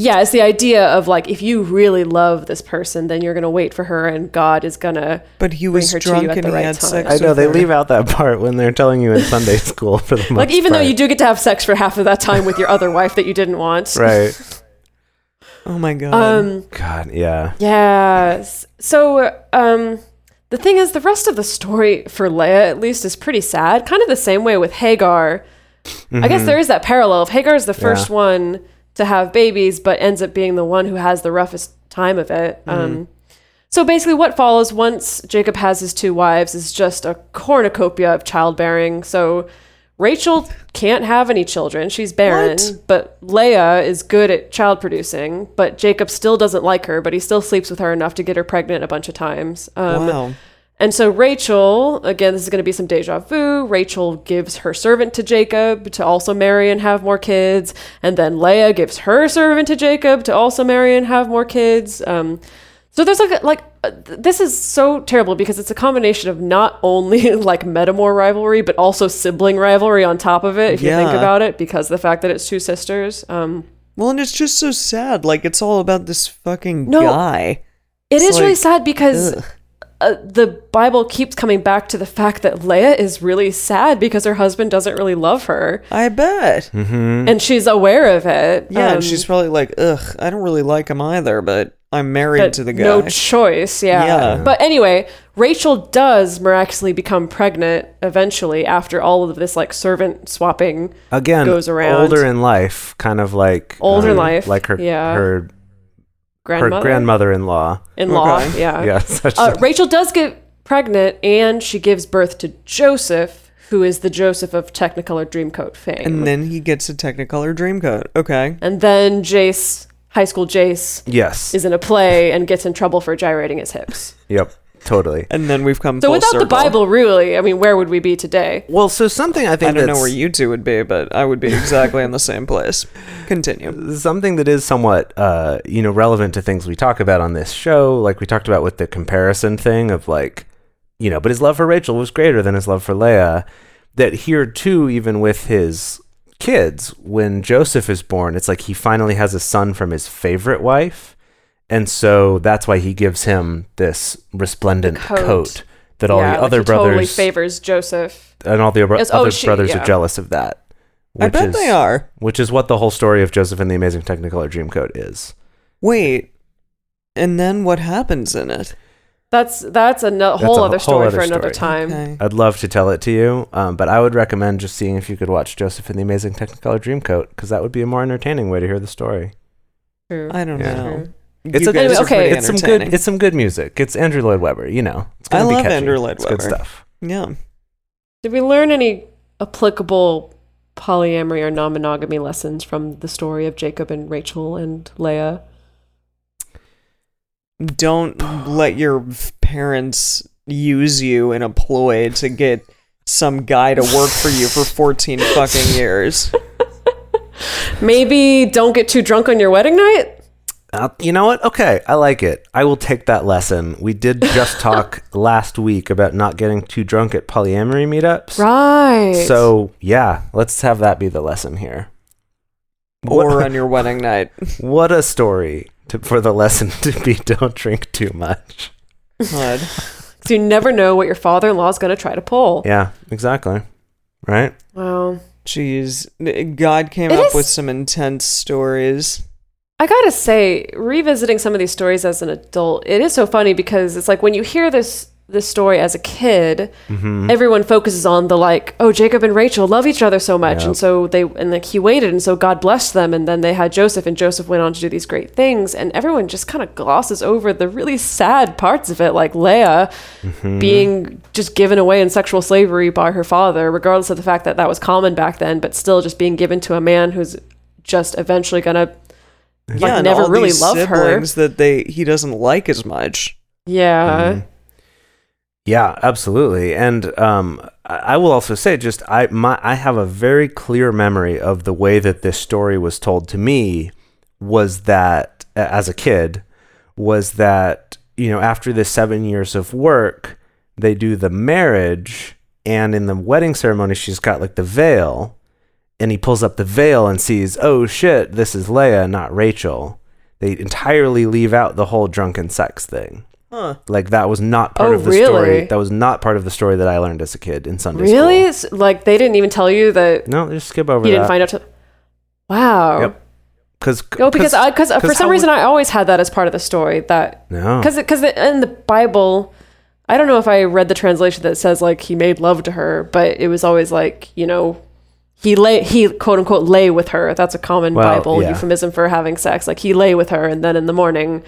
Yeah it's the idea of like if you really love this person then you're gonna wait for her and God is gonna But he Bring was her drunk and the he right had time. sex. I know they her. leave out that part when they're telling you in Sunday school for the most like even though you do get to have sex for half of that time with your other wife that you didn't want. right. Oh my god. Um. God, yeah. Yes. So, um, the thing is, the rest of the story for Leah, at least, is pretty sad. Kind of the same way with Hagar. I guess there is that parallel. If Hagar is the first Yeah. one to have babies, but ends up being the one who has the roughest time of it. Um, so basically, what follows once Jacob has his two wives is just a cornucopia of childbearing. So Rachel can't have any children; she's barren. What? But Leah is good at child producing. But Jacob still doesn't like her, but he still sleeps with her enough to get her pregnant a bunch of times. Um, wow. And so Rachel, again, this is going to be some deja vu. Rachel gives her servant to Jacob to also marry and have more kids, and then Leah gives her servant to Jacob to also marry and have more kids. Um, so there's like like uh, this is so terrible because it's a combination of not only like metamour rivalry but also sibling rivalry on top of it if you think about it because of the fact that it's two sisters um Well, and it's just so sad. Like it's all about this fucking No. guy. it It's is really sad because ugh. Uh, the bible keeps coming back to the fact that leah is really sad because her husband doesn't really love her I bet. Mm-hmm. and she's aware of it Yeah, Um, and she's probably like, ugh, I don't really like him either, but I'm married but to the guy. no choice yeah. Yeah. but anyway rachel does miraculously become pregnant eventually after all of this like servant swapping Again, goes around. older in life, kind of like Older um, life, like her yeah. her grandmother her grandmother-in-law. in-law Okay. yeah Yeah, uh, rachel does get pregnant and she gives birth to joseph who is the joseph of technicolor dreamcoat fame and then he gets a Technicolor Dreamcoat. Okay. And then jace high school jace yes. is in a play and gets in trouble for gyrating his hips yep. Totally. And then we've come so full without the bible really i mean where would we be today Well, so something I think I don't know where you two would be, but I would be exactly in the same place. Continue. something that is somewhat uh, you know relevant to things we talk about on this show like we talked about with the comparison thing of like you know but his love for rachel was greater than his love for leah that here too even with his kids when joseph is born it's like he finally has a son from his favorite wife and so that's why he gives him this resplendent coat. coat, that all Yeah, the like other he brothers totally favors joseph and all the other oh, she- brothers yeah. are jealous of that I which bet is- they are. which is what the whole story of Joseph and the Amazing Technicolor Dreamcoat is. Wait. And then what happens in it? that's that's a no- whole a other whole story other for another story. time Okay. I'd love to tell it to you, um, but I would recommend just seeing if you could watch Joseph and the Amazing Technicolor Dreamcoat because that would be a more entertaining way to hear the story. True. I don't Yeah. know. True. It's a Anyway, okay. It's some good. It's some good music. It's Andrew Lloyd Webber. You know, it's I gonna be love catchy. Andrew Lloyd It's good stuff. yeah. Did we learn any applicable polyamory or non-monogamy lessons from the story of Jacob and Rachel and Leah? Don't let your parents use you in a ploy to get some guy to work for you for 14 fucking years. Maybe don't get too drunk on your wedding night. Uh, you know what? Okay, I like it. I will take that lesson. We did just talk last week about not getting too drunk at polyamory meetups. Right. So yeah, let's have that be the lesson here. Or What- on your wedding night. What a story to, for the lesson to be don't drink too much. God. So you never know what your father-in-law is going to try to pull. Yeah, exactly. Right? Wow. Jeez. God came It up is- with some intense stories. I gotta say, revisiting some of these stories as an adult, it is so funny because it's like when you hear this this story as a kid, Mm-hmm. everyone focuses on the like, oh, Jacob and Rachel love each other so much, Yep. and so they and like he waited, and so God blessed them, and then they had Joseph, and Joseph went on to do these great things, and everyone just kind of glosses over the really sad parts of it, like Leah Mm-hmm. being just given away in sexual slavery by her father, regardless of the fact that that was common back then, but still just being given to a man who's just eventually gonna like yeah, and never all really these love her. siblings that they he doesn't like as much. Yeah. Mhm. Yeah, absolutely. And um, I I will also say, just I my I have a very clear memory of the way that this story was told to me. Was that as a kid, was that you know after the seven years of work, they do the marriage, and in the wedding ceremony, she's got like the veil, and he pulls up the veil and sees, oh shit, this is Leah, not Rachel. They entirely leave out the whole drunken sex thing. Huh. Like that was not part Oh, of the really? story. That was not part of the story that I learned as a kid in Sunday Really? school. S- Like they didn't even tell you that No, just skip over you that. didn't find out. Till- wow. Yep. Cause, No, because I because uh, for 'cause some reason would- I always had that as part of the story that no. because because in the Bible, I don't know if I read the translation that says like he made love to her, but it was always like you know he lay he quote unquote lay with her. That's a common Well, Bible yeah. euphemism for having sex. Like he lay with her, and then in the morning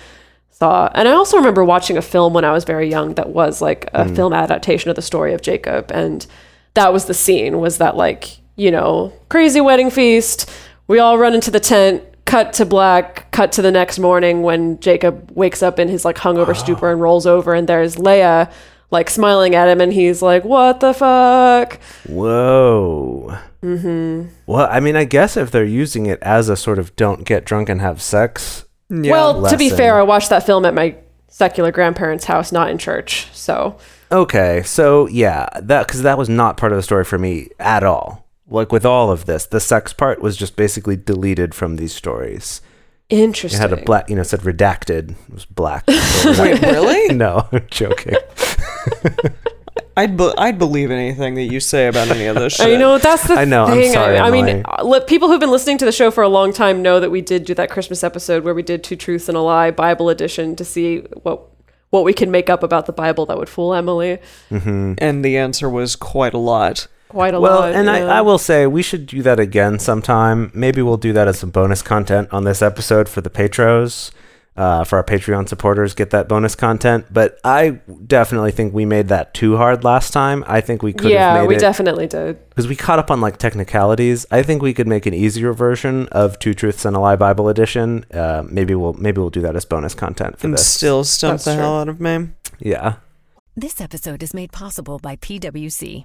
saw. And I also remember watching a film when I was very young that was like a Hmm. film adaptation of the story of Jacob, and that was the scene. Was that like you know crazy wedding feast? We all run into the tent. Cut to black. Cut to the next morning when Jacob wakes up in his like hungover stupor and rolls over, and there's Leah like smiling at him, and he's like, "What the fuck?" Whoa. Mm-hmm. Well, I mean, I guess if they're using it as a sort of don't get drunk and have sex. Yeah. well, to be fair, I watched that film at my secular grandparents' house, not in church. So Okay, so yeah, that because that was not part of the story for me at all. Like with all of this, the sex part was just basically deleted from these stories. It interesting. had a black, you know, said redacted. It was black. Wait, really? no, I'm joking. I'd be- I'd believe anything that you say about any of this shit. I know that's the I know, I'm thing. sorry, I, I mean, Emily. uh, li- people who've been listening to the show for a long time know that we did do that Christmas episode where we did two truths and a lie Bible edition to see what what we can make up about the Bible that would fool Emily. And the answer was quite a lot. Quite a Well, lot. and yeah. I, I will say we should do that again sometime. Maybe we'll do that as some bonus content on this episode for the Patros, uh, for our Patreon supporters. Get that bonus content. But I definitely think we made that too hard last time. I think we could yeah, have we it definitely did. because we caught up on like technicalities. I think we could make an easier version of Two Truths and a Lie Bible edition. Uh, maybe we'll maybe we'll do that as bonus content for And this. still stump That's the true. hell out of me. yeah. This episode is made possible by PWC.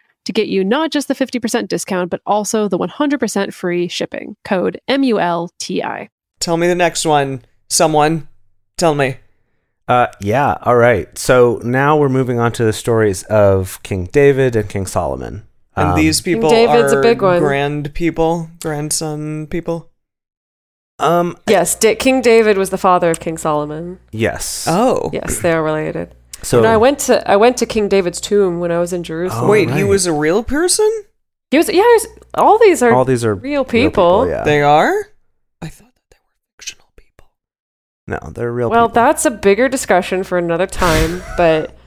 to get you not just the 50% discount, but also the 100% free shipping. Code M U L T I. Tell me the next one. Someone. Tell me. Uh, yeah. All right. So now we're moving on to the stories of King David and King Solomon. And Um, these people David's a big one. grand people, grandson people. Um. Yes, Da- King David was the father of King Solomon. Yes. Oh. Yes, they are related. So You know, I went to I went to King David's tomb when I was in Jerusalem. Oh, Wait, he was a real person? He was yeah. He was, all these are all these are real people. yeah. They are? I thought that they were fictional people. no, they're real. well, people. that's a bigger discussion for another time, but.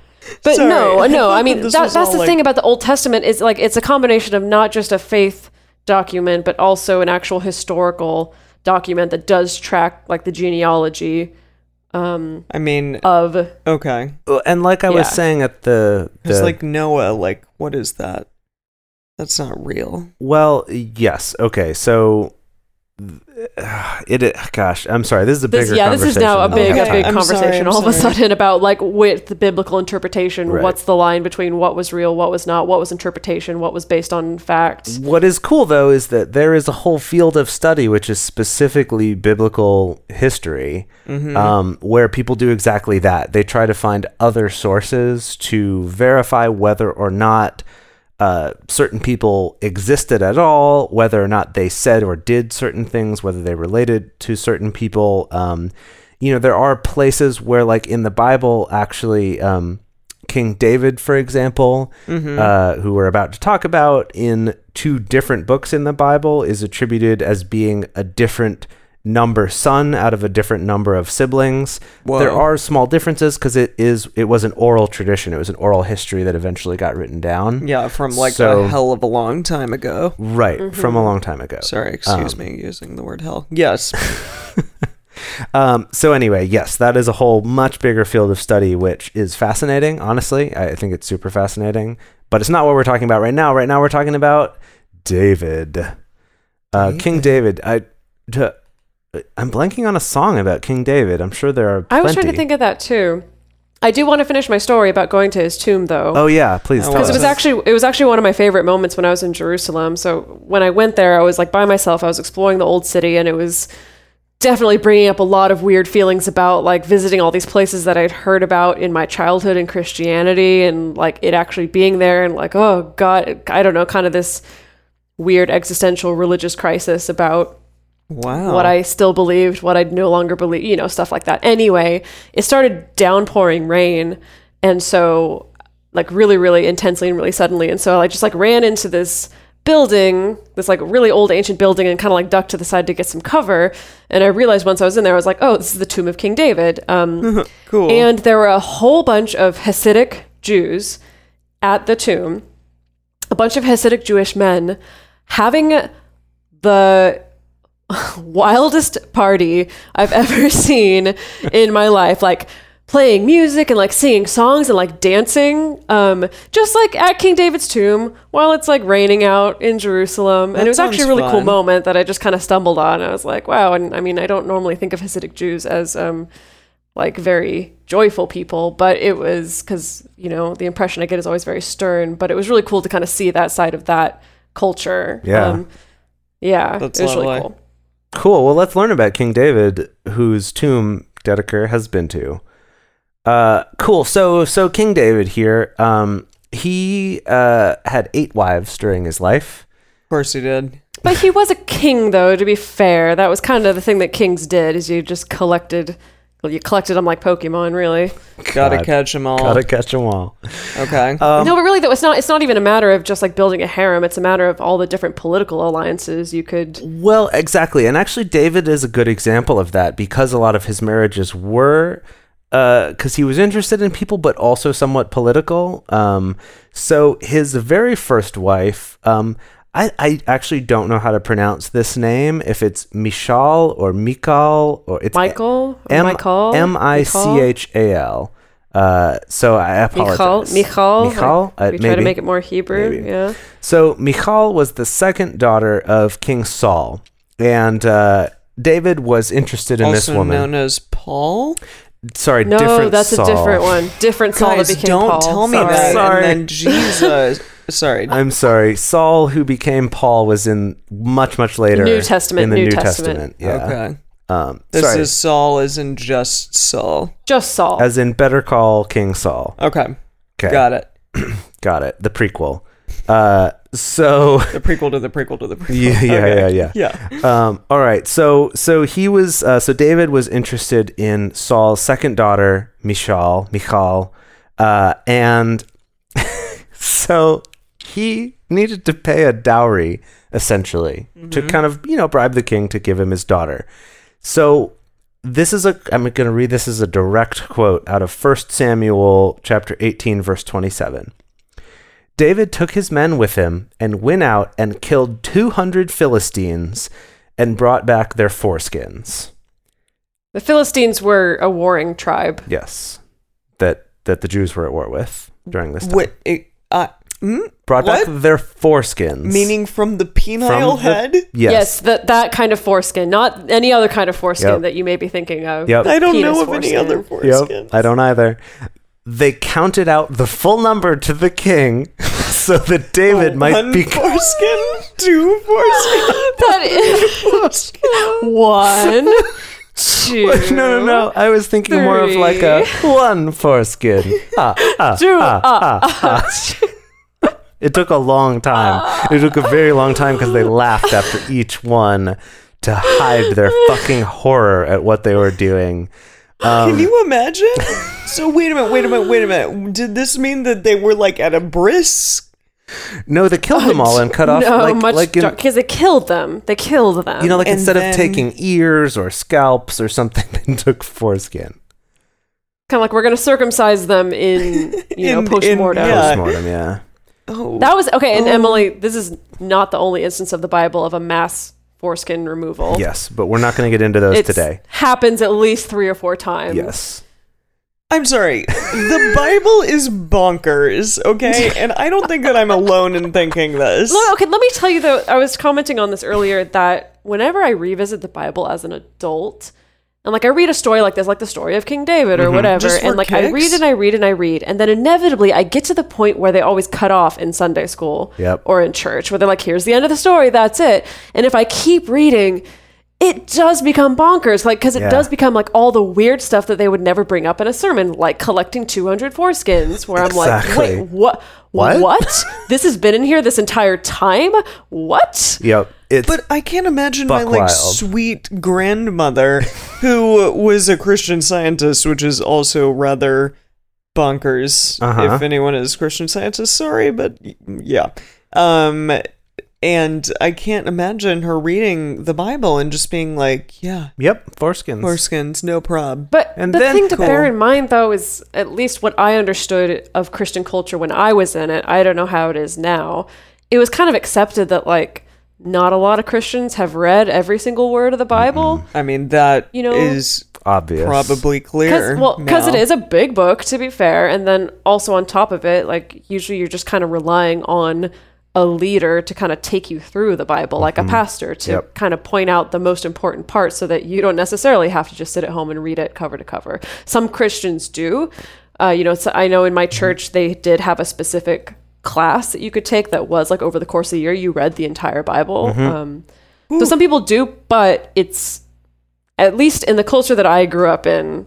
But Sorry, no, no. I mean, that, that's the like- thing about the Old Testament is like it's a combination of not just a faith document, but also an actual historical document that does track like the genealogy um, I mean, of. okay. Well, and like I was saying at the, It's like Noah, like, what is that? That's not real. well, yes. Okay. So uh, it. Gosh, I'm sorry. This is a This, bigger. yeah, this is now a conversation big, than a we big have I'm time. sorry, conversation I'm all of a sudden about like with the biblical interpretation. Right. What's the line between what was real, what was not, what was interpretation, what was based on facts? What is cool though is that there is a whole field of study which is specifically biblical history, Mm-hmm. um, where people do exactly that. They try to find other sources to verify whether or not uh, certain people existed at all, whether or not they said or did certain things, whether they related to certain people. Um, you know, there are places where, like in the Bible, actually, um, King David, for example, uh, who we're about to talk about in two different books in the Bible, is attributed as being a different number son out of a different number of siblings. Whoa. There are small differences because it is it was an oral tradition. It was an oral history that eventually got written down. Yeah, from like So- a hell of a long time ago. Right, from a long time ago. Sorry, excuse Um, me using the word hell. Yes. Um, so anyway, yes, that is a whole much bigger field of study, which is fascinating. Honestly, I think it's super fascinating. But it's not what we're talking about right now. Right now, we're talking about David, uh, King David. I, I'm blanking on a song about King David. I'm sure there are. I was trying to think of that too. I do want to finish my story about going to his tomb, though. Oh yeah, please Oh, tell because it was actually it was actually one of my favorite moments when I was in Jerusalem. So when I went there, I was like by myself. I was exploring the old city, and it was definitely bringing up a lot of weird feelings about like visiting all these places that I'd heard about in my childhood in Christianity, and like it actually being there, and like oh god, I don't know, kind of this weird existential religious crisis about Wow. what I still believed, what I no longer believe, you know, stuff like that. Anyway, it started downpouring rain. And so, like, really, really intensely and really suddenly. And so I just like ran into this building, this like really old ancient building, and kind of like ducked to the side to get some cover. And I realized once I was in there, I was like, oh, this is the tomb of King David. Um, cool. and there were a whole bunch of Hasidic Jews at the tomb, a bunch of Hasidic Jewish men having the wildest party I've ever seen in my life. Like playing music and like singing songs and like dancing, um, just like at King David's tomb while it's like raining out in Jerusalem. That and it was actually a sounds really cool moment that I just kind of stumbled on. I was like, wow. And I mean, I don't normally think of Hasidic Jews as um, like very joyful people, but it was because, you know, the impression I get is always very stern, but it was really cool to kind of see that side of that culture. Yeah. Um, yeah. That's it was really lovely. cool. Cool. Well, let's learn about King David, whose tomb Dedeker has been to. Uh, cool. So, so King David here, um, he uh, had eight wives during his life. of course he did. But he was a king, though. To be fair, that was kind of the thing that kings did: is you just collected, well, you collected them like Pokemon, really. Gotta God. catch them all. Gotta catch them all. Okay. Um, no, but really, though, it's not. It's not even a matter of just like building a harem. It's a matter of all the different political alliances you could. Well, exactly. And actually, David is a good example of that because a lot of his marriages were because he was interested in people, but also somewhat political. Um, so his very first wife, um, I, I actually don't know how to pronounce this name. If it's Michal or Mikal or it's Michael, or M Michael, M I C H A L. Uh, so I apologize. Michal, Michal. Michal. Uh, we try to make it more Hebrew. Maybe. Yeah. So Michal was the second daughter of King Saul, and uh, David was interested in this also woman. known as Paul. Sorry, No, different that's Saul. a different one. Different Saul Guys, that became don't Paul. tell me Sorry. that. Sorry. And then Jesus. Sorry. I'm sorry. Saul, who became Paul, was in much much later. New Testament, In the New New, Testament. Testament. Yeah. Okay. Um, This sorry. is Saul, isn't just Saul. Just Saul. as in Better Call King Saul. Okay. Okay. Got it. Got it. The prequel. Uh, so The prequel to the prequel to the prequel. yeah, yeah, Okay. yeah, yeah. Yeah. Um, all right. So so he was uh, so David was interested in Saul's second daughter, Michal, Michal, uh, and so he needed to pay a dowry essentially to kind of you know bribe the king to give him his daughter. So this is a I'm going to read this as a direct quote out of 1 Samuel chapter 18 verse 27. David took his men with him and went out and killed 200 Philistines and brought back their foreskins. the Philistines were a warring tribe. Yes. That that the Jews were at war with during this time. Wait. It, uh, hmm? brought what? back their foreskins. Meaning from the penile the- head? yes. Yes, that that kind of foreskin, not any other kind of foreskin Yep. that you may be thinking of. Yep. I don't Penis know of any foreskin. other Yep. I don't either. They counted out the full number to the king so that David might One be foreskin, two foreskin. That is one, two, No, no, no. I was thinking more of like a one foreskin. Ah, ah, two. ah, ah, ah, ah. It took a long time. It took a very long time because they laughed after each one to hide their fucking horror at what they were doing. Um, Can you imagine? So wait a minute, wait a minute, wait a minute. Did this mean that they were like at a bris? No, they killed them all and cut off no, like much like because they killed them. They killed them. you know like And instead then- of taking ears or scalps or something, they took foreskin. kind of like we're gonna circumcise them in you know In- in- post mortem. yeah. Postmortem, yeah. Oh, That was okay. And Oh. Emily, this is not the only instance of the Bible of a mass foreskin removal. Yes, but we're not going to get into those It's today. happens at least three or four times. Yes. I'm sorry. The Bible is bonkers, okay? And I don't think that I'm alone in thinking this. Let- Okay, let me tell you though. I was commenting on this earlier that whenever I revisit the Bible as an adult, and like I read a story like this, like the story of King David or mm-hmm. whatever, Just for and like I read and I read and I read, and then inevitably I get to the point where they always cut off in Sunday school Yep. or in church, where they're like, "Here's the end of the story, that's it." And if I keep reading. It does become bonkers, like because it Yeah. does become like all the weird stuff that they would never bring up in a sermon, like collecting 200 foreskins. Where I'm Exactly. like, wait, what? What? What? this has been in here this entire time? What? Yep. It's But I can't imagine my like wild. sweet grandmother who was a Christian scientist, which is also rather bonkers. Uh-huh. If anyone is Christian scientist, sorry, but yeah. Um and I can't imagine her reading the Bible and just being like, yeah, yep, foreskins. foreskins, no prob. But And the then- thing to bear in mind, though, is at least what I understood of Christian culture when I was in it. I don't know how it is now. It was kind of accepted that, like, not a lot of Christians have read every single word of the Bible. I mean, that You know, is Obvious. probably clear. Because well, because it now. is a big book, to be fair, and then also on top of it, like usually you're just kind of relying on a leader to kind of take you through the Bible, like a pastor, to Yep. kind of point out the most important parts, so that you don't necessarily have to just sit at home and read it cover to cover. Some Christians do. Uh, you know, so I know in my church they did have a specific class that you could take that was like over the course of the year you read the entire Bible. Um, so some people do, but it's at least in the culture that I grew up in,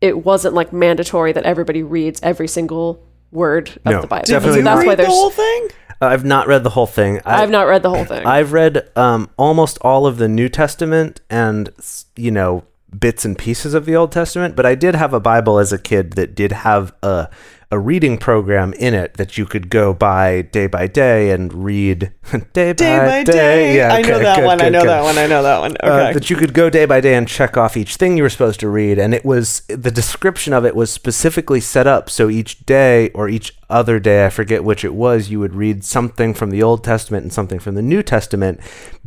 it wasn't like mandatory that everybody reads every single word of the Bible. definitely so that's read why the there's. whole thing. I've not read the whole thing. I, I've not read the whole thing. I've read um, almost all of the New Testament and you know bits and pieces of the Old Testament, but I did have a Bible as a kid that did have a a reading program in it that you could go by day by day and read day, Day by day. Yeah, I know that good, one. I know good. that one. I know that one. Uh, Okay. that you could go day by day and check off each thing you were supposed to read and it was the description of it was specifically set up so each day or each other day i forget which it was you would read something from the old testament and something from the new testament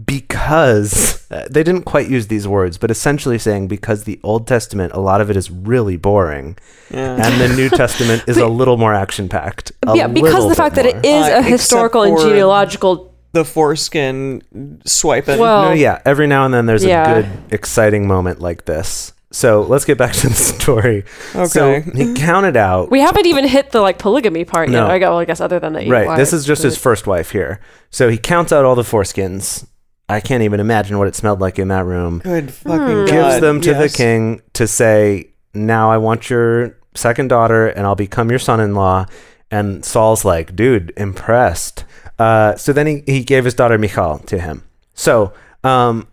because uh, they didn't quite use these words but essentially saying because the old testament a lot of it is really boring yeah. and the new testament is a little more action packed yeah, because the fact that it is Uh, a historical and genealogical. the foreskin swiping. Well, no, yeah every now and then there's Yeah. a good exciting moment like this so let's get back to the story so Okay. he counted out we haven't even hit the like polygamy part No. yet. I got well, I guess other than the eight Right. This is just his first wife here. So he counts out all the foreskins. I can't even imagine what it smelled like in that room. Good fucking Hmm. god. Gives them to yes. the king to say, "Now I want your second daughter, and I'll become your son-in-law." And Saul's like, "Dude, impressed." Uh, so then he, he gave his daughter Michal to him. So, um,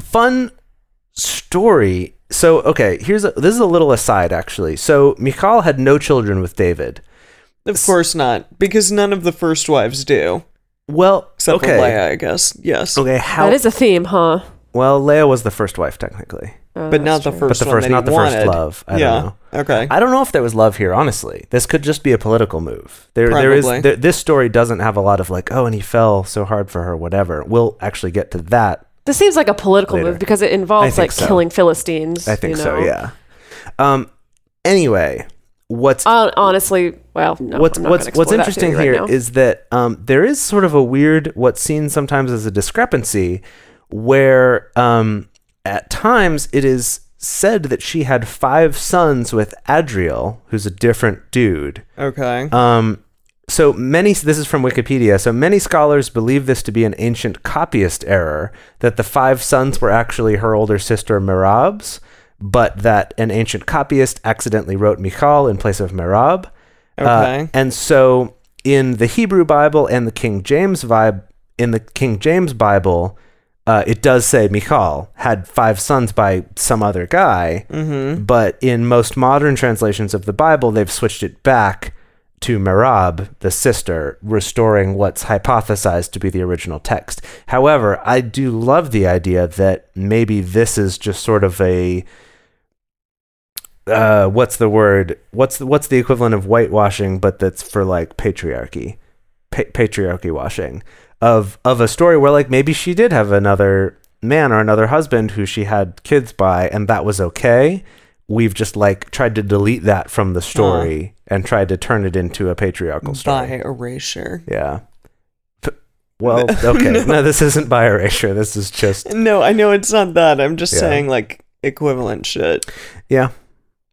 fun story. So, okay, here's a, this is a little aside actually. So Michal had no children with David. Of course not, because none of the first wives do, Well, except okay. for Leah, I guess. Yes, Okay, how That is a theme, huh? Well, Leah was the first wife, technically, Uh, but not the true. first but the one first, that not he the first love. I yeah. don't know. Okay. I don't know if there was love here. Honestly, this could just be a political move. There, there is. There, this story doesn't have a lot of like, oh, and he fell so hard for her, whatever. We'll actually get to that. This seems like a political Later. move because it involves like so. killing Philistines. I think you so. know? Yeah. Um. Anyway, what's Hon- honestly, well, no, what's I'm not what's what's interesting theory here right is that um, there is sort of a weird, what's seen sometimes as a discrepancy, where um, at times it is said that she had five sons with Adriel, who's a different dude. okay. Um, so many, this is from Wikipedia. So many scholars believe this to be an ancient copyist error, that the five sons were actually her older sister Merab's, but that an ancient copyist accidentally wrote Michal in place of Merab. Uh, Okay. and so in the Hebrew Bible and the King James vibe, in the King James Bible, uh, it does say Michal had five sons by some other guy, mm-hmm. but in most modern translations of the Bible, they've switched it back to Merab, the sister, restoring what's hypothesized to be the original text. However, I do love the idea that maybe this is just sort of a uh, what's the word? What's the, what's the equivalent of whitewashing, but that's for like patriarchy, pa- patriarchy washing of of a story where like maybe she did have another man or another husband who she had kids by, and that was okay. We've just like tried to delete that from the story and tried to turn it into a patriarchal story. By erasure. Yeah. Well, okay. no. this isn't by erasure. This is just No, I know it's not that. I'm just Yeah. saying like equivalent shit. yeah.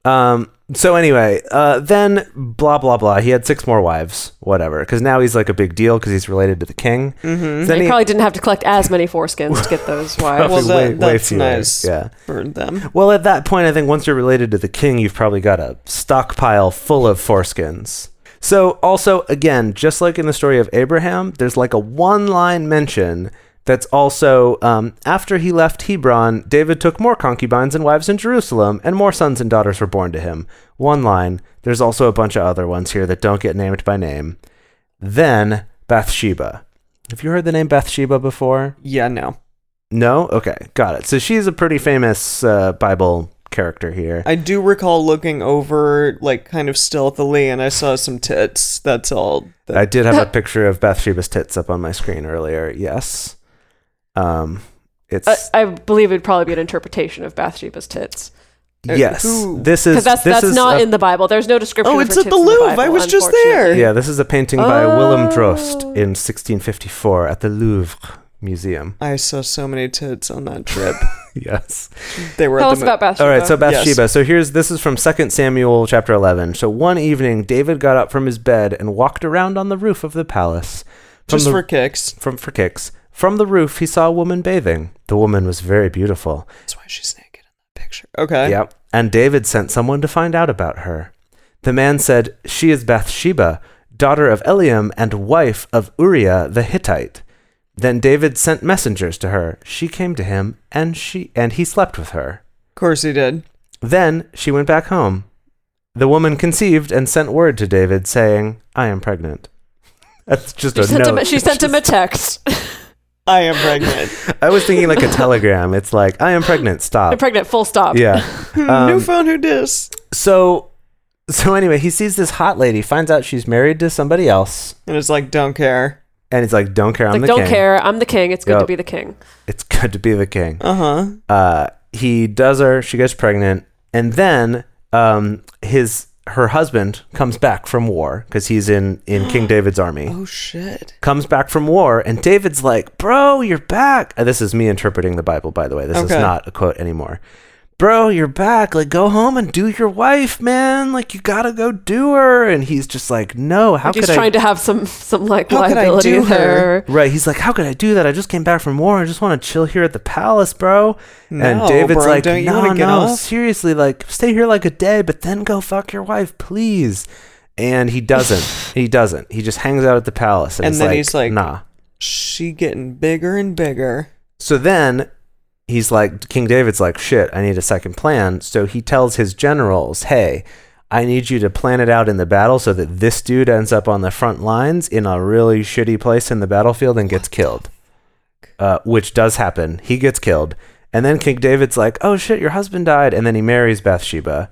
Um. So anyway, uh, then blah blah blah. He had six more wives, whatever. Because now he's like a big deal because he's related to the king. Mm-hmm. Then They he probably didn't have to collect as many foreskins to get those wives. Well, that- way, way that's fewer. nice. Yeah. For them. Well, at that point, I think once you're related to the king, you've probably got a stockpile full of foreskins. So, also, again, just like in the story of Abraham, there's like a one line mention that's also um, after he left Hebron, David took more concubines and wives in Jerusalem, and more sons and daughters were born to him. One line. There's also a bunch of other ones here that don't get named by name. Then Bathsheba. Have you heard the name Bathsheba before? Yeah, no. No? Okay, got it. So she's a pretty famous uh, Bible character here. I do recall looking over like kind of stealthily and I saw some tits. That's all. That, I did have a picture of Bathsheba's tits up on my screen earlier. Yes. Um, it's Uh, I believe it'd probably be an interpretation of Bathsheba's tits. yes. who- This is Because that's this that's is not a- in the Bible. There's no description. Oh, of it's her at the tits in Louvre. I Bible, was just there. Yeah, this is a painting by Willem Drost Oh. in 1654 at the Louvre Museum. I saw so many tits on that trip. Yes. They were Tell at us the about Bathsheba. All right, so Yes. Bathsheba. So here's this is from 2 Samuel chapter 11. So one evening David got up from his bed and walked around on the roof of the palace. From just the, for kicks. from for kicks. From the roof he saw a woman bathing. The woman was very beautiful. That's why she's naked in that picture. Okay. Yep. And David sent someone to find out about her. The man said, She is Bathsheba, daughter of Eliam and wife of Uriah the Hittite. Then David sent messengers to her. She came to him, and she and he slept with her. Of course he did. Then she went back home. The woman conceived and sent word to David, saying, I am pregnant. That's just She a sent, him, note. she sent him a text. I am pregnant. I was thinking like a telegram. It's like, I am pregnant. Stop. I'm pregnant. Full stop. Yeah. New Um, phone who dis? So, so anyway, he sees this hot lady, finds out she's married to somebody else, And it's like, don't care. and he's like, "Don't care, I'm Like, the don't king. care. I'm the king. It's good Yep. to be the king. It's good to be the king." Uh huh. Uh, he does her. She gets pregnant, and then um, his her husband comes back from war because he's in in King David's army. Oh shit. Comes back from war, and David's like, "Bro, you're back." Uh, this is me interpreting the Bible, by the way. This is Okay. not a quote anymore. Bro, you're back. Like, go home and do your wife, man. Like, you gotta go do her. And he's just like, no. How Like, he's could I? He's trying to have some some like How could I liability do her? there. Right. He's like, how could I do that? I just came back from war. I just want to chill here at the palace, bro. and David's bro, like, don't you no, get no, off?" seriously, like, stay here like a day, but then go fuck your wife, please. And he doesn't. he doesn't. He just hangs out at the palace. And, And he's then like, he's like- nah. She getting bigger and bigger. So then he's like, King David's like, shit, I need a second plan. So he tells his generals, hey, I need you to plan it out in the battle so that this dude ends up on the front lines in a really shitty place in the battlefield and gets killed. Uh, which does happen. He gets killed. And then King David's like, oh shit, your husband died. And then he marries Bathsheba.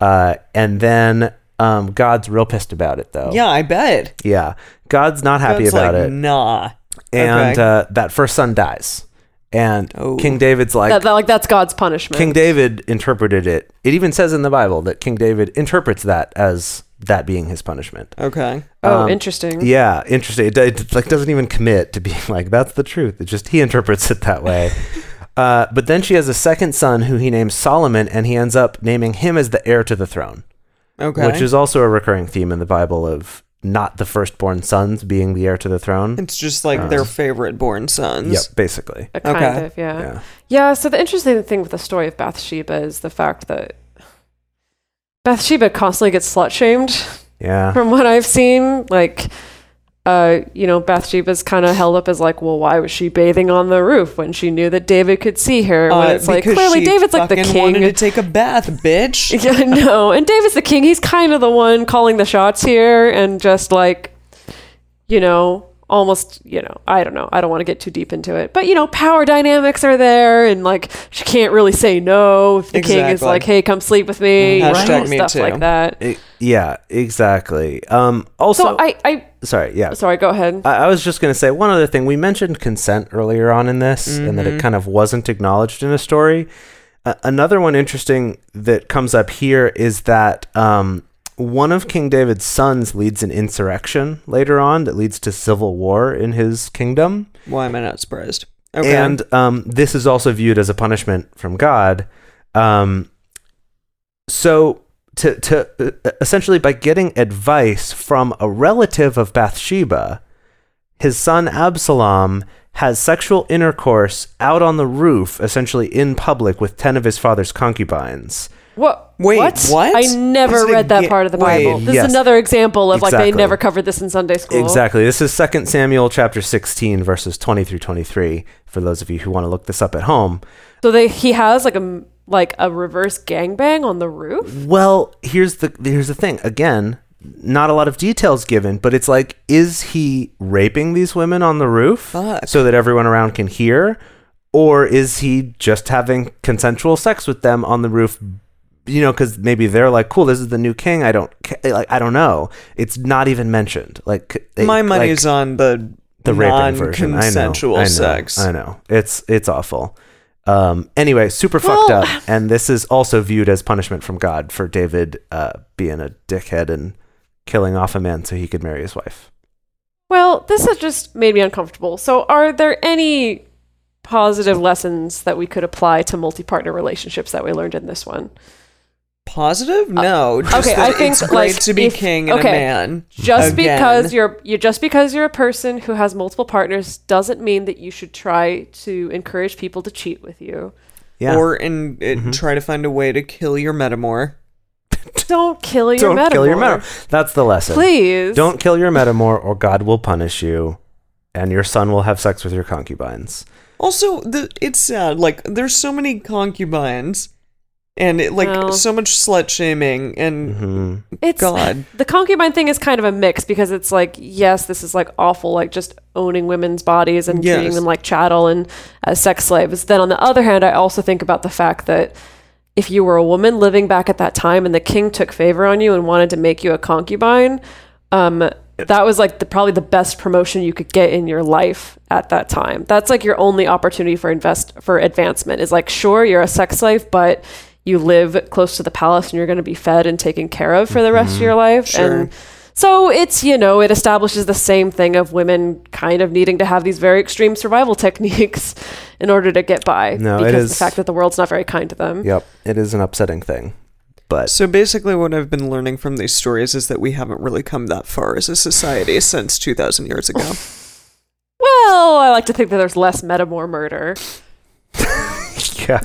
Uh, and then um, God's real pissed about it, though. Yeah, I bet. Yeah. God's not happy God's about like, it Nah. and Okay. uh, that first son dies and Oh. king david's like that, that- like that's God's punishment. king david interpreted it it even says in the bible that king david interprets that as that being his punishment Okay. Oh, Um, interesting. yeah interesting it, it like doesn't even commit to being like that's the truth it just he interprets it that way uh, but then she has a second son who he names solomon and he ends up naming him as the heir to the throne Okay. which is also a recurring theme in the bible of not the firstborn sons being the heir to the throne it's just like Uh, their favorite born sons. yep basically Uh, kind Okay. of, yeah. yeah Yeah, so the interesting thing with the story of Bathsheba is the fact that Bathsheba constantly gets slut shamed yeah from what I've seen. Like, uh, you know, Bathsheba's kind of held up as like, well, why was she bathing on the roof when she knew that David could see her? When Uh, it's like clearly David's like the king. wanted to take a bath, bitch. yeah, no, and David's the king. He's kind of the one calling the shots here, and just like, you know, almost, you know, I don't know. I don't want to get too deep into it, but you know, power dynamics are there, and like she can't really say no if the king is like, "Hey, come sleep with me," Hashtag you me stuff too. like that. I- yeah, exactly. Um, also, So I, I, sorry, yeah. sorry, go ahead. I, I was just going to say one other thing. We mentioned consent earlier on in this, and that it kind of wasn't acknowledged in a story. Uh, another one interesting that comes up here is that um, one of King David's sons leads an insurrection later on that leads to civil war in his kingdom. Why am I not surprised? Okay. And um, this is also viewed as a punishment from God. Um, so, to, to uh, essentially, by getting advice from a relative of Bathsheba, his son Absalom has sexual intercourse out on the roof, essentially in public, with 10 of his father's concubines. What? Wait, what? what? I never read that part of the wait, Bible. This yes. is another example of like they never covered this in Sunday school. Exactly. This is 2 Samuel chapter 16, verses 20 through 23, for those of you who want to look this up at home. So they he has like a like a reverse gangbang on the roof. Well, here's the here's the thing. Again, not a lot of details given, but it's like, is he raping these women on the roof Fuck. so that everyone around can hear, or is he just having consensual sex with them on the roof? You know, because maybe they're like, "Cool, this is the new king." I don't like. I don't know. It's not even mentioned. Like they- My like, money's on the the raping version. I know, non-consensual I know, sex. I know. It's it's awful. Um, anyway, super fucked up, and this is also viewed as punishment from God for David uh, being a dickhead and killing off a man so he could marry his wife. Well, this has just made me uncomfortable. So are there any positive lessons that we could apply to multi-partner relationships that we learned in this one? Positive? No. Just okay, that I think, it's great like, to be if- king and okay. a man. Just Again. because you're you just because you're a person who has multiple partners doesn't mean that you should try to encourage people to cheat with you. Yeah. Or in it, Mhm. try to find a way to kill your metamour. Don't kill your Don't metaphor. kill your metamour. That's the lesson. Please. Don't kill your metamour, or God will punish you, and your son will have sex with your concubines. Also, the it's sad. Like there's so many concubines, and it, like Well. so much slut shaming and hmm It's God. the concubine thing is kind of a mix because it's like yes, this is like awful, like just owning women's bodies and treating them like chattel and as sex slaves. Then on the other hand, I also think about the fact that if you were a woman living back at that time and the king took favor on you and wanted to make you a concubine, um, that was like the, probably the best promotion you could get in your life at that time. That's like your only opportunity for invest for advancement. Is like sure you're a sex slave, but you live close to the palace and you're going to be fed and taken care of for the rest of your mm-hmm. life. Sure. And so it's you know it establishes the same thing of women kind of needing to have these very extreme survival techniques in order to get by No, it because is- the fact that the world's not very kind to them. Yep, it is an upsetting thing, but So basically, what I've been learning from these stories is that we haven't really come that far as a society since 2,000 years ago. Well, I like to think that there's less metamour murder yeah,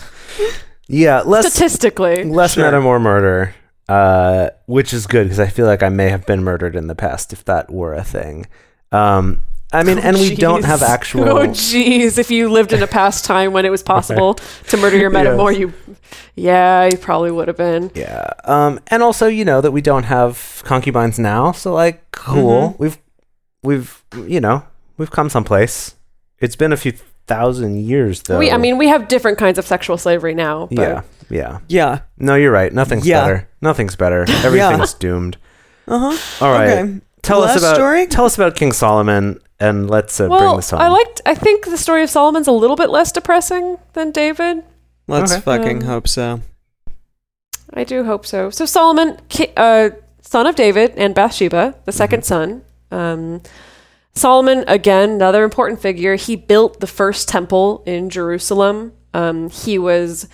yeah, less statistically. less Sure. metamour murder, uh, which is good because I feel like I may have been murdered in the past if that were a thing. Um, I mean, and we don't have actual. Oh, jeez! If you lived in a past time when it was possible to murder your metamour, you, yeah, you probably would have been. Yeah. Um, and also, you know, that we don't have concubines now. So, like, cool. Mm-hmm. We've, we've, you know, we've come someplace. It's been a few thousand years, though. We, I mean, we have different kinds of sexual slavery now. But yeah, yeah. Yeah. No, you're right. Nothing's Yeah. better. Nothing's better. Everything's doomed. Uh huh. All right. Okay. Tell us Last about story? tell us about King Solomon, and let's uh, bring Well, this home. I liked. I think the story of Solomon's a little bit less depressing than David. Let's Okay. fucking Um, hope so. I do hope so. So Solomon, ki- uh, son of David and Bathsheba, the 2nd son. Um, Solomon, again, another important figure. He built the first temple in Jerusalem. Um, he was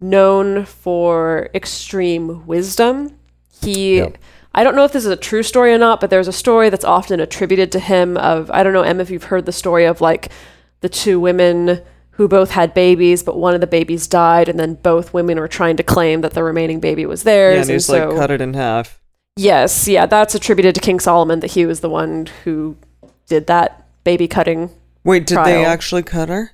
known for extreme wisdom. He, Yep. I don't know if this is a true story or not, but there's a story that's often attributed to him of, I don't know, Em, if you've heard the story of like the two women who both had babies, but one of the babies died, and then both women were trying to claim that the remaining baby was theirs. Yeah, and he's so, like cut it in half. Yes, yeah, that's attributed to King Solomon that he was the one who did that baby cutting. Wait, did they actually cut her?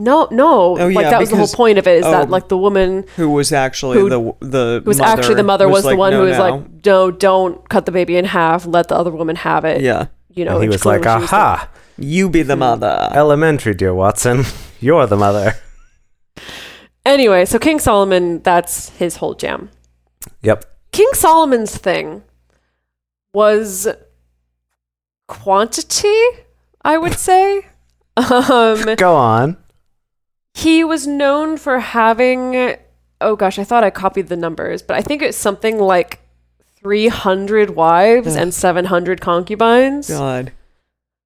No, no, Oh, like yeah, that was the whole point of it is oh. that like the woman Who was actually Who- the the who was actually the mother was, the like, one "No, who was no." like, no, don't cut the baby in half. Let the other woman have it. yeah, you know. and he was like, clearly was the- aha, you be the mother. elementary, dear Watson. You're the mother. Anyway, so King Solomon, that's his whole jam. Yep. King Solomon's thing was quantity, I would say. Um, Go on. he was known for having, oh gosh, I thought I copied the numbers, but I think it's something like 300 wives Ugh. and 700 concubines. God,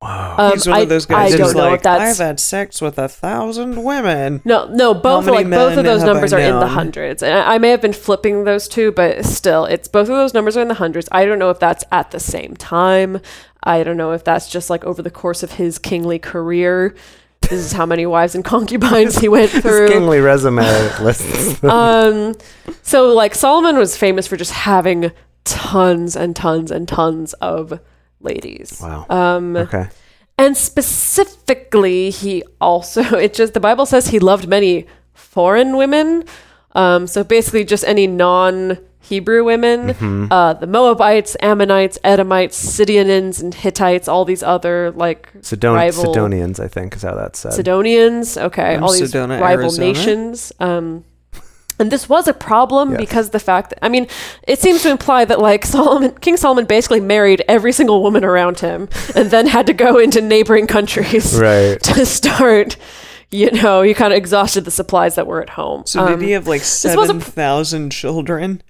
Wow. Um, he's one I, of those I guys. don't who's know like, if that's I've had sex with a thousand women. No, no, both like both of those I numbers are in the hundreds. And I, I may have been flipping those two, but still, it's both of those numbers are in the hundreds. I don't know if that's at the same time. I don't know if that's just like over the course of his kingly career. This is how many wives and concubines he went His through. kingly resume lists. um, so like Solomon was famous for just having tons and tons and tons of ladies. wow. Um, Okay. and specifically, he also, it just, the Bible says he loved many foreign women. Um, so basically, just any non Hebrew women, Mm-hmm. uh, the Moabites, Ammonites, Edomites, Sidonians, and Hittites, all these other like Sidon- rival- Sidonians, I think, is how that's said. Sidonians. Okay, From all these Sedona, rival Arizona? nations. Um, and this was a problem Yes. because the fact that I mean, it seems to imply that like Solomon, King Solomon, basically married every single woman around him, and then had to go into neighboring countries right. to start. You know, he kind of exhausted the supplies that were at home. So Um, did he have like was a pr- seven thousand children?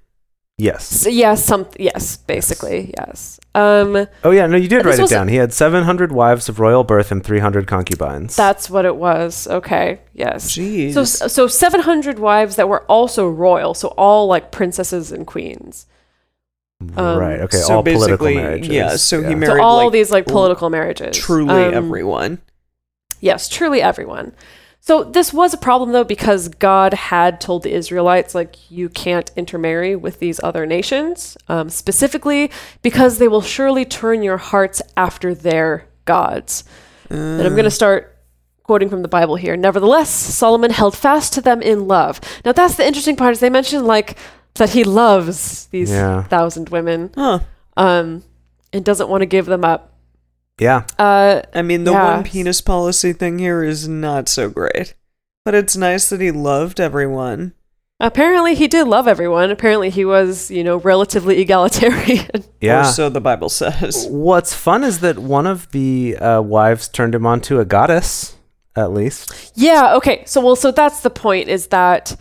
Yes. so, yeah, some yes, basically yes. Um, Oh, yeah. No, you did write it was- down. He had 700 wives of royal birth and 300 concubines. that's what it was. Okay, yes. Jeez. So so 700 wives that were also royal, so all like princesses and queens. um, right. Okay. so all political basically, marriages. yeah, so he So married all like, these like l- political marriages. truly Um, everyone. Yes, truly everyone. So this was a problem though because God had told the Israelites like you can't intermarry with these other nations, um, specifically because they will surely turn your hearts after their gods. and I'm going to start quoting from the Bible here. Nevertheless, Solomon held fast to them in love. Now that's the interesting part is they mentioned like that he loves these Yeah. thousand women Huh. um, and doesn't want to give them up. Yeah. Uh, I mean, the Yeah. one penis policy thing here is not so great. But it's nice that he loved everyone. Apparently, he did love everyone. Apparently, he was, you know, relatively egalitarian. Yeah. Or so the Bible says. What's fun is that one of the uh, wives turned him on to a goddess, at least. yeah. Okay. So, well, so that's the point is that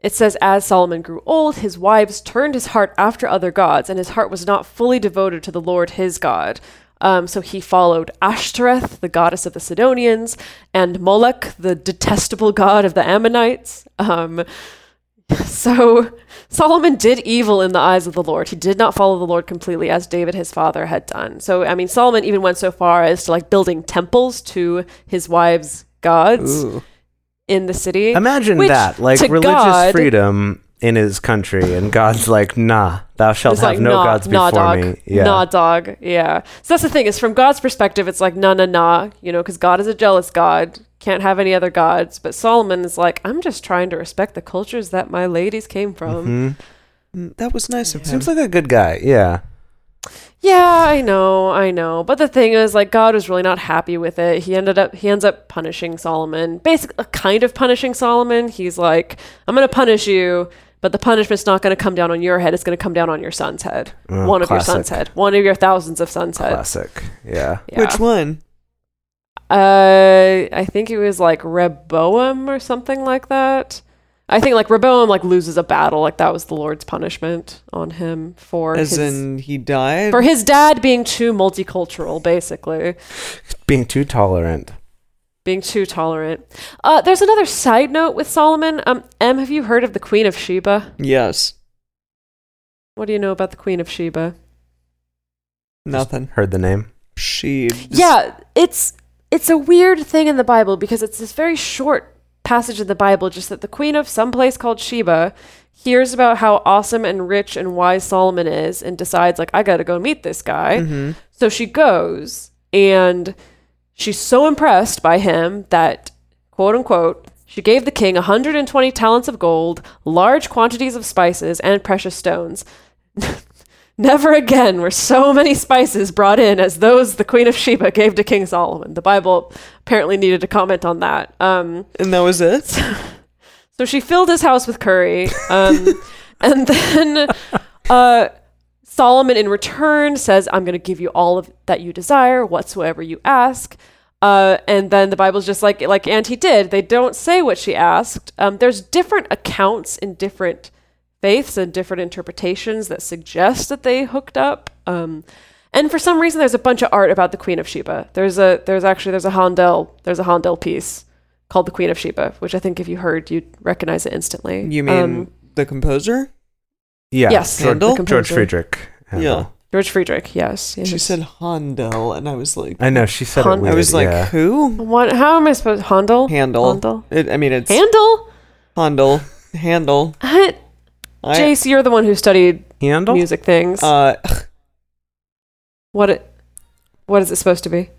it says, as Solomon grew old, his wives turned his heart after other gods, and his heart was not fully devoted to the Lord his God. Um, so he followed Ashtoreth, the goddess of the Sidonians, and Moloch, the detestable god of the Ammonites. Um, so Solomon did evil in the eyes of the Lord. He did not follow the Lord completely as David his father had done. So I mean Solomon even went so far as to like building temples to his wives' gods Ooh. in the city. Imagine that. Like religious God- freedom in his country, and God's like, nah, thou shalt It's have like, no nah, gods nah, before dog. me. Yeah. Nah, dog. Yeah. So that's the thing is from God's perspective, it's like, nah, nah, nah, you know, because God is a jealous God. Can't have any other gods. But Solomon is like, I'm just trying to respect the cultures that my ladies came from. Mhm. Mm, That was nice of him. Seems like a good guy. Yeah. Yeah, I know, I know. But the thing is, like, God was really not happy with it. He ended up, he ends up punishing Solomon. Basically, kind of punishing Solomon. He's like, I'm going to punish you, but the punishment's not going to come down on your head. It's going to come down on your son's head. Oh, one of your son's head. One of your thousands of sons' head. Classic. Yeah. Yeah. Which one? Uh, I think it was like Rehoboam or something like that. I think like Rehoboam like loses a battle. Like that was the Lord's punishment on him for As his, in he died? for his dad being too multicultural, basically. Being too tolerant. Being too tolerant. Uh, there's another side note with Solomon. Um, Em, have you heard of the Queen of Sheba? yes. What do you know about the Queen of Sheba? Nothing. Heard the name. She. Yeah, it's it's a weird thing in the Bible because it's this very short passage in the Bible, just that the queen of some place called Sheba hears about how awesome and rich and wise Solomon is and decides like I got to go meet this guy. hmm So she goes and she's so impressed by him that, quote unquote, she gave the king 120 talents of gold, large quantities of spices, and precious stones. Never again were so many spices brought in as those the Queen of Sheba gave to King Solomon. The Bible apparently needed to comment on that. Um, And that was it. so she filled his house with curry. Um, and then uh, Solomon, in return, says, I'm going to give you all of that you desire, whatsoever you ask. Uh, and then the Bible's just like like Auntie did. They don't say what she asked. Um, there's different accounts in different faiths and different interpretations that suggest that they hooked up. Um, and for some reason, there's a bunch of art about the Queen of Sheba. There's a there's actually there's a Handel there's a Handel piece called the Queen of Sheba, which I think if you heard, you'd recognize it instantly. You mean Um, the composer? Yeah. Yes, George, Handel? the George composer. Friedrich. Yeah. George Friedrich? Yes. yes. She said Handel, and I was like, I know she said Han- it weird. I was like, yeah. who? What? How am I supposed? To? Handel. Handel. Handel. It, I mean, it's Handel. Handel. Handel. What? I, Jace, you're the one who studied Handel. music things. uh, what it? What is it supposed to be?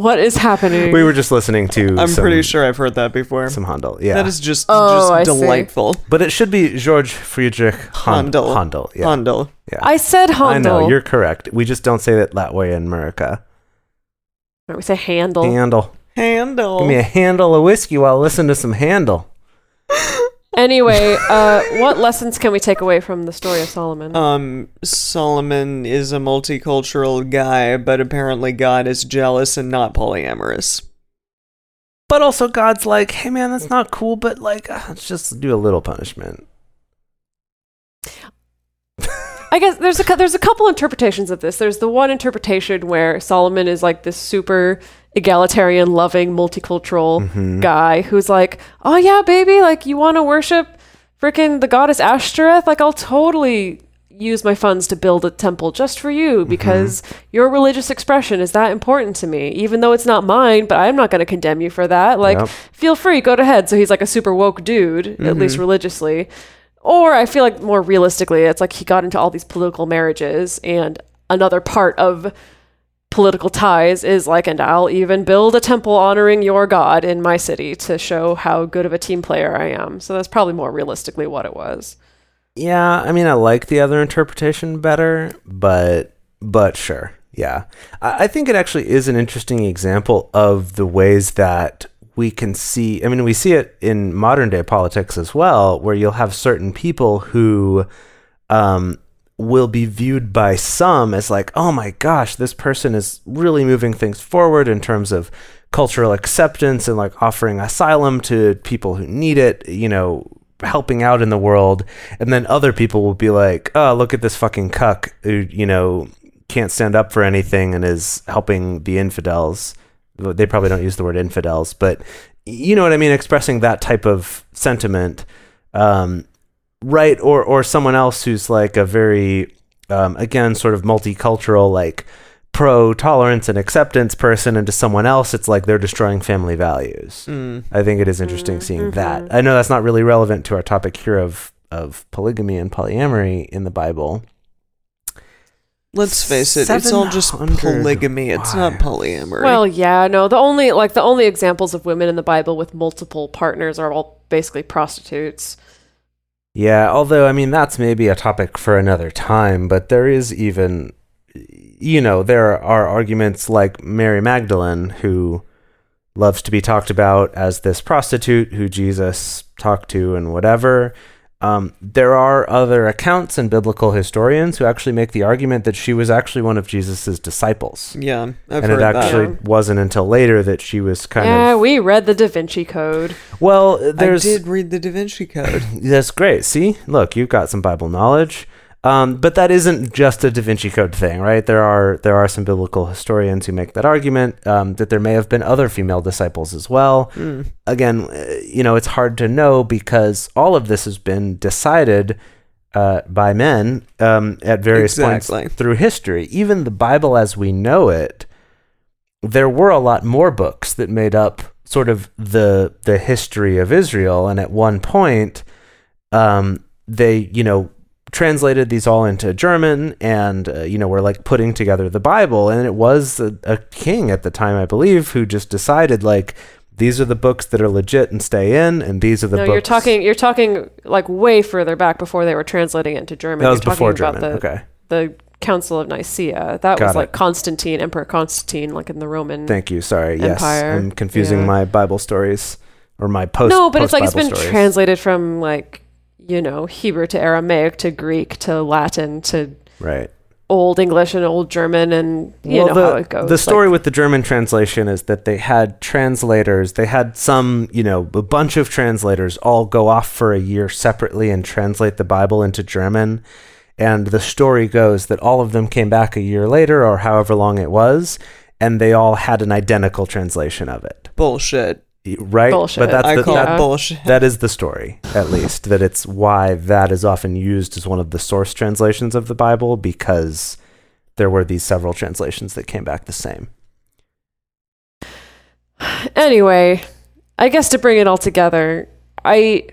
What is happening? We were just listening to. I'm some, pretty sure I've heard that before. some Handel. Yeah, That is just, Oh, I just see. delightful. but it should be George Friedrich Handel. Handel. Handel. Yeah. Handel. yeah. I said Handel. I know you're correct. We just don't say that that way in America. We say Handel. Handel. Handel. Give me a handle of whiskey while I listen to some Handel. Anyway, uh, what lessons can we take away from the story of Solomon? Um, Solomon is a multicultural guy, but apparently God is jealous and not polyamorous. But also, God's like, hey man, that's not cool. But like, uh, let's just do a little punishment. I guess there's a there's a couple interpretations of this. There's the one interpretation where Solomon is like this super egalitarian, loving, multicultural Mhm. guy who's like, "Oh yeah, baby, like you want to worship freaking the goddess Ashtoreth? Like I'll totally use my funds to build a temple just for you because your religious expression is that important to me, even though it's not mine, but I'm not going to condemn you for that. Like Yep. feel free, go ahead." So he's like a super woke dude, at least religiously. Or I feel like more realistically, it's like he got into all these political marriages, and another part of political ties is like, and I'll even build a temple honoring your god in my city to show how good of a team player I am. So that's probably more realistically what it was. Yeah, I mean, I like the other interpretation better, but but sure, yeah. I, I think it actually is an interesting example of the ways that we can see. I mean, we see it in modern day politics as well, where you'll have certain people who um, will be viewed by some as like, oh my gosh, this person is really moving things forward in terms of cultural acceptance and like offering asylum to people who need it, you know, helping out in the world. And then other people will be like, oh, look at this fucking cuck who, you know, can't stand up for anything and is helping the infidels. They probably don't use the word infidels, but you know what I mean? Expressing that type of sentiment. Um, right or or someone else who's like a very um, again sort of multicultural like pro tolerance and acceptance person and to someone else it's like they're destroying family values Mm. i think it is interesting seeing that i know that's not really relevant to our topic here of of polygamy and polyamory in the bible Let's face it, it's all just 700 polygamy. It's not wives. polyamory. Well, yeah, no, the only like the only examples of women in the Bible with multiple partners are all basically prostitutes. Yeah, although I mean that's maybe a topic for another time, but there is even you know, there are arguments like Mary Magdalene who loves to be talked about as this prostitute who Jesus talked to and whatever. Um, there are other accounts and biblical historians who actually make the argument that she was actually one of Jesus's disciples. yeah, I've and heard it actually Yeah. wasn't until later that she was kind yeah, of Yeah, we read the Da Vinci Code. well. There's I did read the Da Vinci Code. That's great. See, look, you've got some Bible knowledge. Um, but that isn't just a Da Vinci Code thing, right? There are there are some biblical historians who make that argument um, that there may have been other female disciples as well. Mm. Again, uh, you know, it's hard to know because all of this has been decided uh, by men um, at various Exactly. points through history. Even the Bible as we know it, there were a lot more books that made up sort of the the history of Israel, and at one point, um, they you know translated these all into German, and uh, you know we're like putting together the Bible, and it was a, a king at the time, I believe, who just decided like these are the books that are legit and stay in, and these are the no, books. you're talking. You're talking like way further back before they were translating it into German. that was You're before talking German. About the, okay, the Council of Nicaea. That Got was it. like Constantine, Emperor Constantine, like in the Roman. thank you. Sorry, yes, I'm confusing Yeah. my Bible stories or my post. no, but it's like it's post-Bible been stories. translated from like you know Hebrew to Aramaic to Greek to Latin to right. Old English and Old German, and you know the, how it goes. The story like- with the German translation is that they had translators. They had some, you know, a bunch of translators all go off for a year separately and translate the Bible into German. And the story goes that all of them came back a year later, or however long it was, and they all had an identical translation of it. Bullshit. Right? Bullshit. But that's I the, call that, it bullshit. that is the story, at least. That it's why that is often used as one of the source translations of the Bible because there were these several translations that came back the same. anyway, I guess to bring it all together, I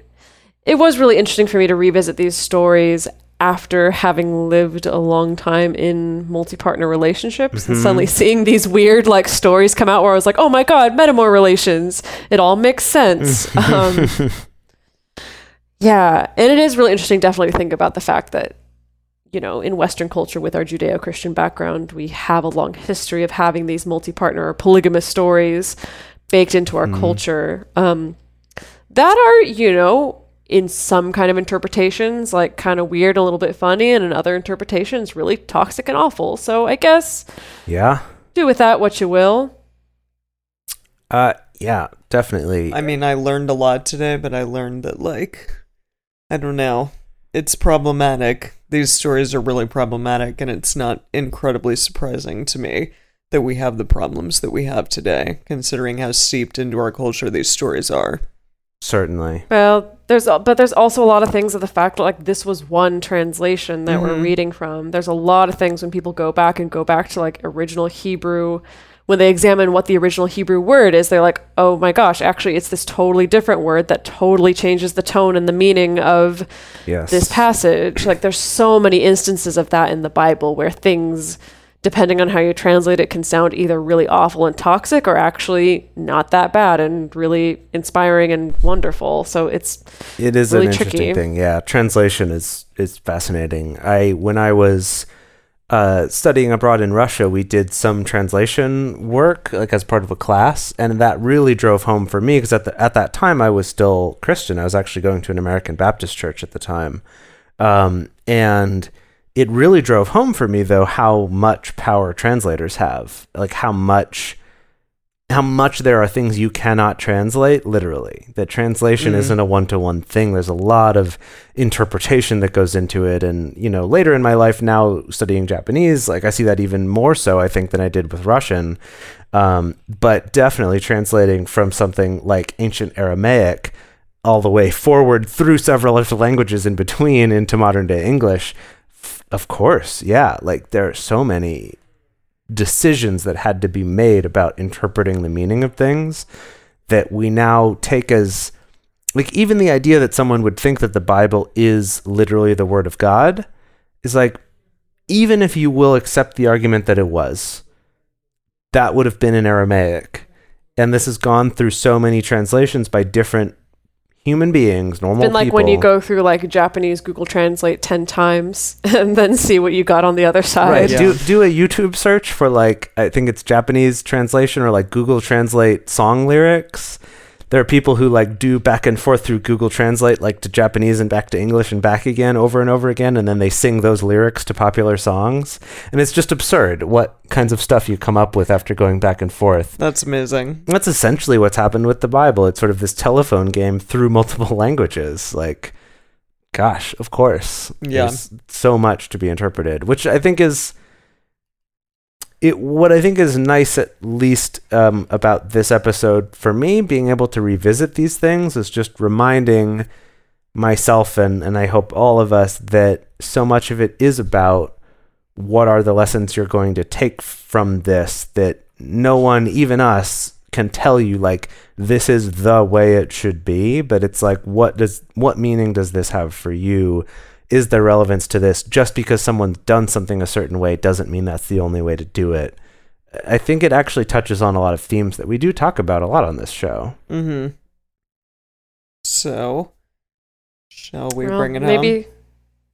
it was really interesting for me to revisit these stories after having lived a long time in multi-partner relationships and Mhm. suddenly seeing these weird like stories come out where I was like, "Oh my god, metamour relations. It all makes sense." um, yeah, and it is really interesting definitely to think about the fact that you know, in Western culture with our Judeo Christian background, we have a long history of having these multi partner or polygamous stories baked into our Mhm. culture um, that are, you know, in some kind of interpretations, like kind of weird, a little bit funny, and in other interpretations, really toxic and awful. So I guess Yeah. do with that what you will. Uh yeah, definitely. I mean, I learned a lot today, but I learned that, like, I don't know. It's problematic. These stories are really problematic, and it's not incredibly surprising to me that we have the problems that we have today, considering how steeped into our culture these stories are. Certainly. Well, there's al- but there's also a lot of things of the fact that like this was one translation that we're Mhm. reading from. There's a lot of things when people go back and go back to like original Hebrew when they examine what the original Hebrew word is, they're like, "Oh my gosh, actually it's this totally different word that totally changes the tone and the meaning of Yes. this passage." Like there's so many instances of that in the Bible where things depending on how you translate it can sound either really awful and toxic or actually not that bad and really inspiring and wonderful. So it's It is really an interesting tricky. thing. Yeah, translation is is fascinating. I when I was uh, studying abroad in Russia, we did some translation work like as part of a class, and that really drove home for me because at the at that time I was still Christian. I was actually going to an American Baptist church at the time, um, and it really drove home for me though how much power translators have, like how much how much there are things you cannot translate literally. That translation Mhm. isn't a one to one thing. There's a lot of interpretation that goes into it. And, you know, later in my life now studying Japanese, like I see that even more so, I think, than I did with Russian. Um, but definitely translating from something like ancient Aramaic all the way forward through several other languages in between into modern day English. Of course, yeah. Like there are so many decisions that had to be made about interpreting the meaning of things that we now take as like even the idea that someone would think that the Bible is literally the word of God is like even if you will accept the argument that it was that would have been in Aramaic and this has gone through so many translations by different human beings normal been like people when you go through like Japanese Google Translate 10 times and then see what you got on the other side. Right. Yeah. Do do a YouTube search for like I think it's Japanese translation or like Google Translate song lyrics. There are people who like do back and forth through Google Translate like to Japanese and back to English and back again over and over again and then they sing those lyrics to popular songs. And it's just absurd what kinds of stuff you come up with after going back and forth. That's amazing. That's essentially what's happened with the Bible. It's sort of this telephone game through multiple languages. Like gosh, of course. Yeah. There's so much to be interpreted, which I think is it what I think is nice at least um, about this episode for me being able to revisit these things is just reminding myself and and I hope all of us that so much of it is about what are the lessons you're going to take from this that no one even us can tell you like this is the way it should be but it's like what does what meaning does this have for you is there relevance to this? Just because someone's done something a certain way doesn't mean that's the only way to do it. I think it actually touches on a lot of themes that we do talk about a lot on this show. Mm-hmm. So, shall we Well, bring it maybe home?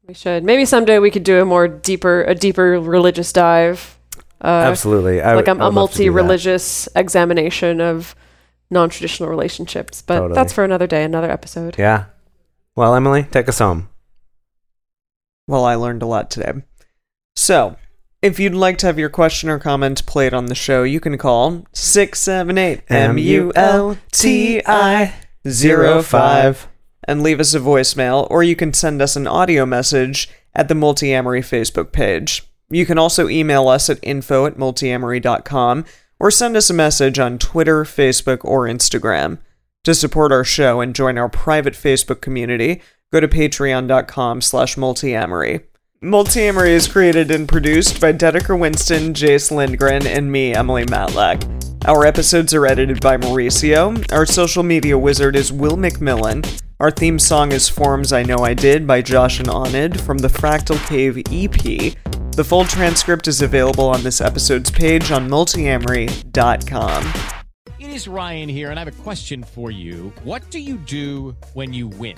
we should. Maybe someday we could do a more deeper, a deeper religious dive. Uh, Absolutely. I like would- a, I a would love to do that. multi-religious examination of non-traditional relationships. But Totally. that's for another day, another episode. Yeah. Well, Emily, take us home. Well, I learned a lot today. So, if you'd like to have your question or comment played on the show, you can call 678 M-U-L-T-I 05 and leave us a voicemail, or you can send us an audio message at the Multiamory Facebook page. You can also email us at info at multiamory.com or send us a message on Twitter, Facebook, or Instagram. To support our show and join our private Facebook community, go to patreon.com slash multiamory. Multiamory is created and produced by Dedeker Winston, Jace Lindgren, and me, Emily Matlack. Our episodes are edited by Mauricio. Our social media wizard is Will McMillan. Our theme song is Forms I Know I Did by Josh and Onid from the Fractal Cave EP. The full transcript is available on this episode's page on multiamory.com. It is Ryan here, and I have a question for you. What do you do when you win?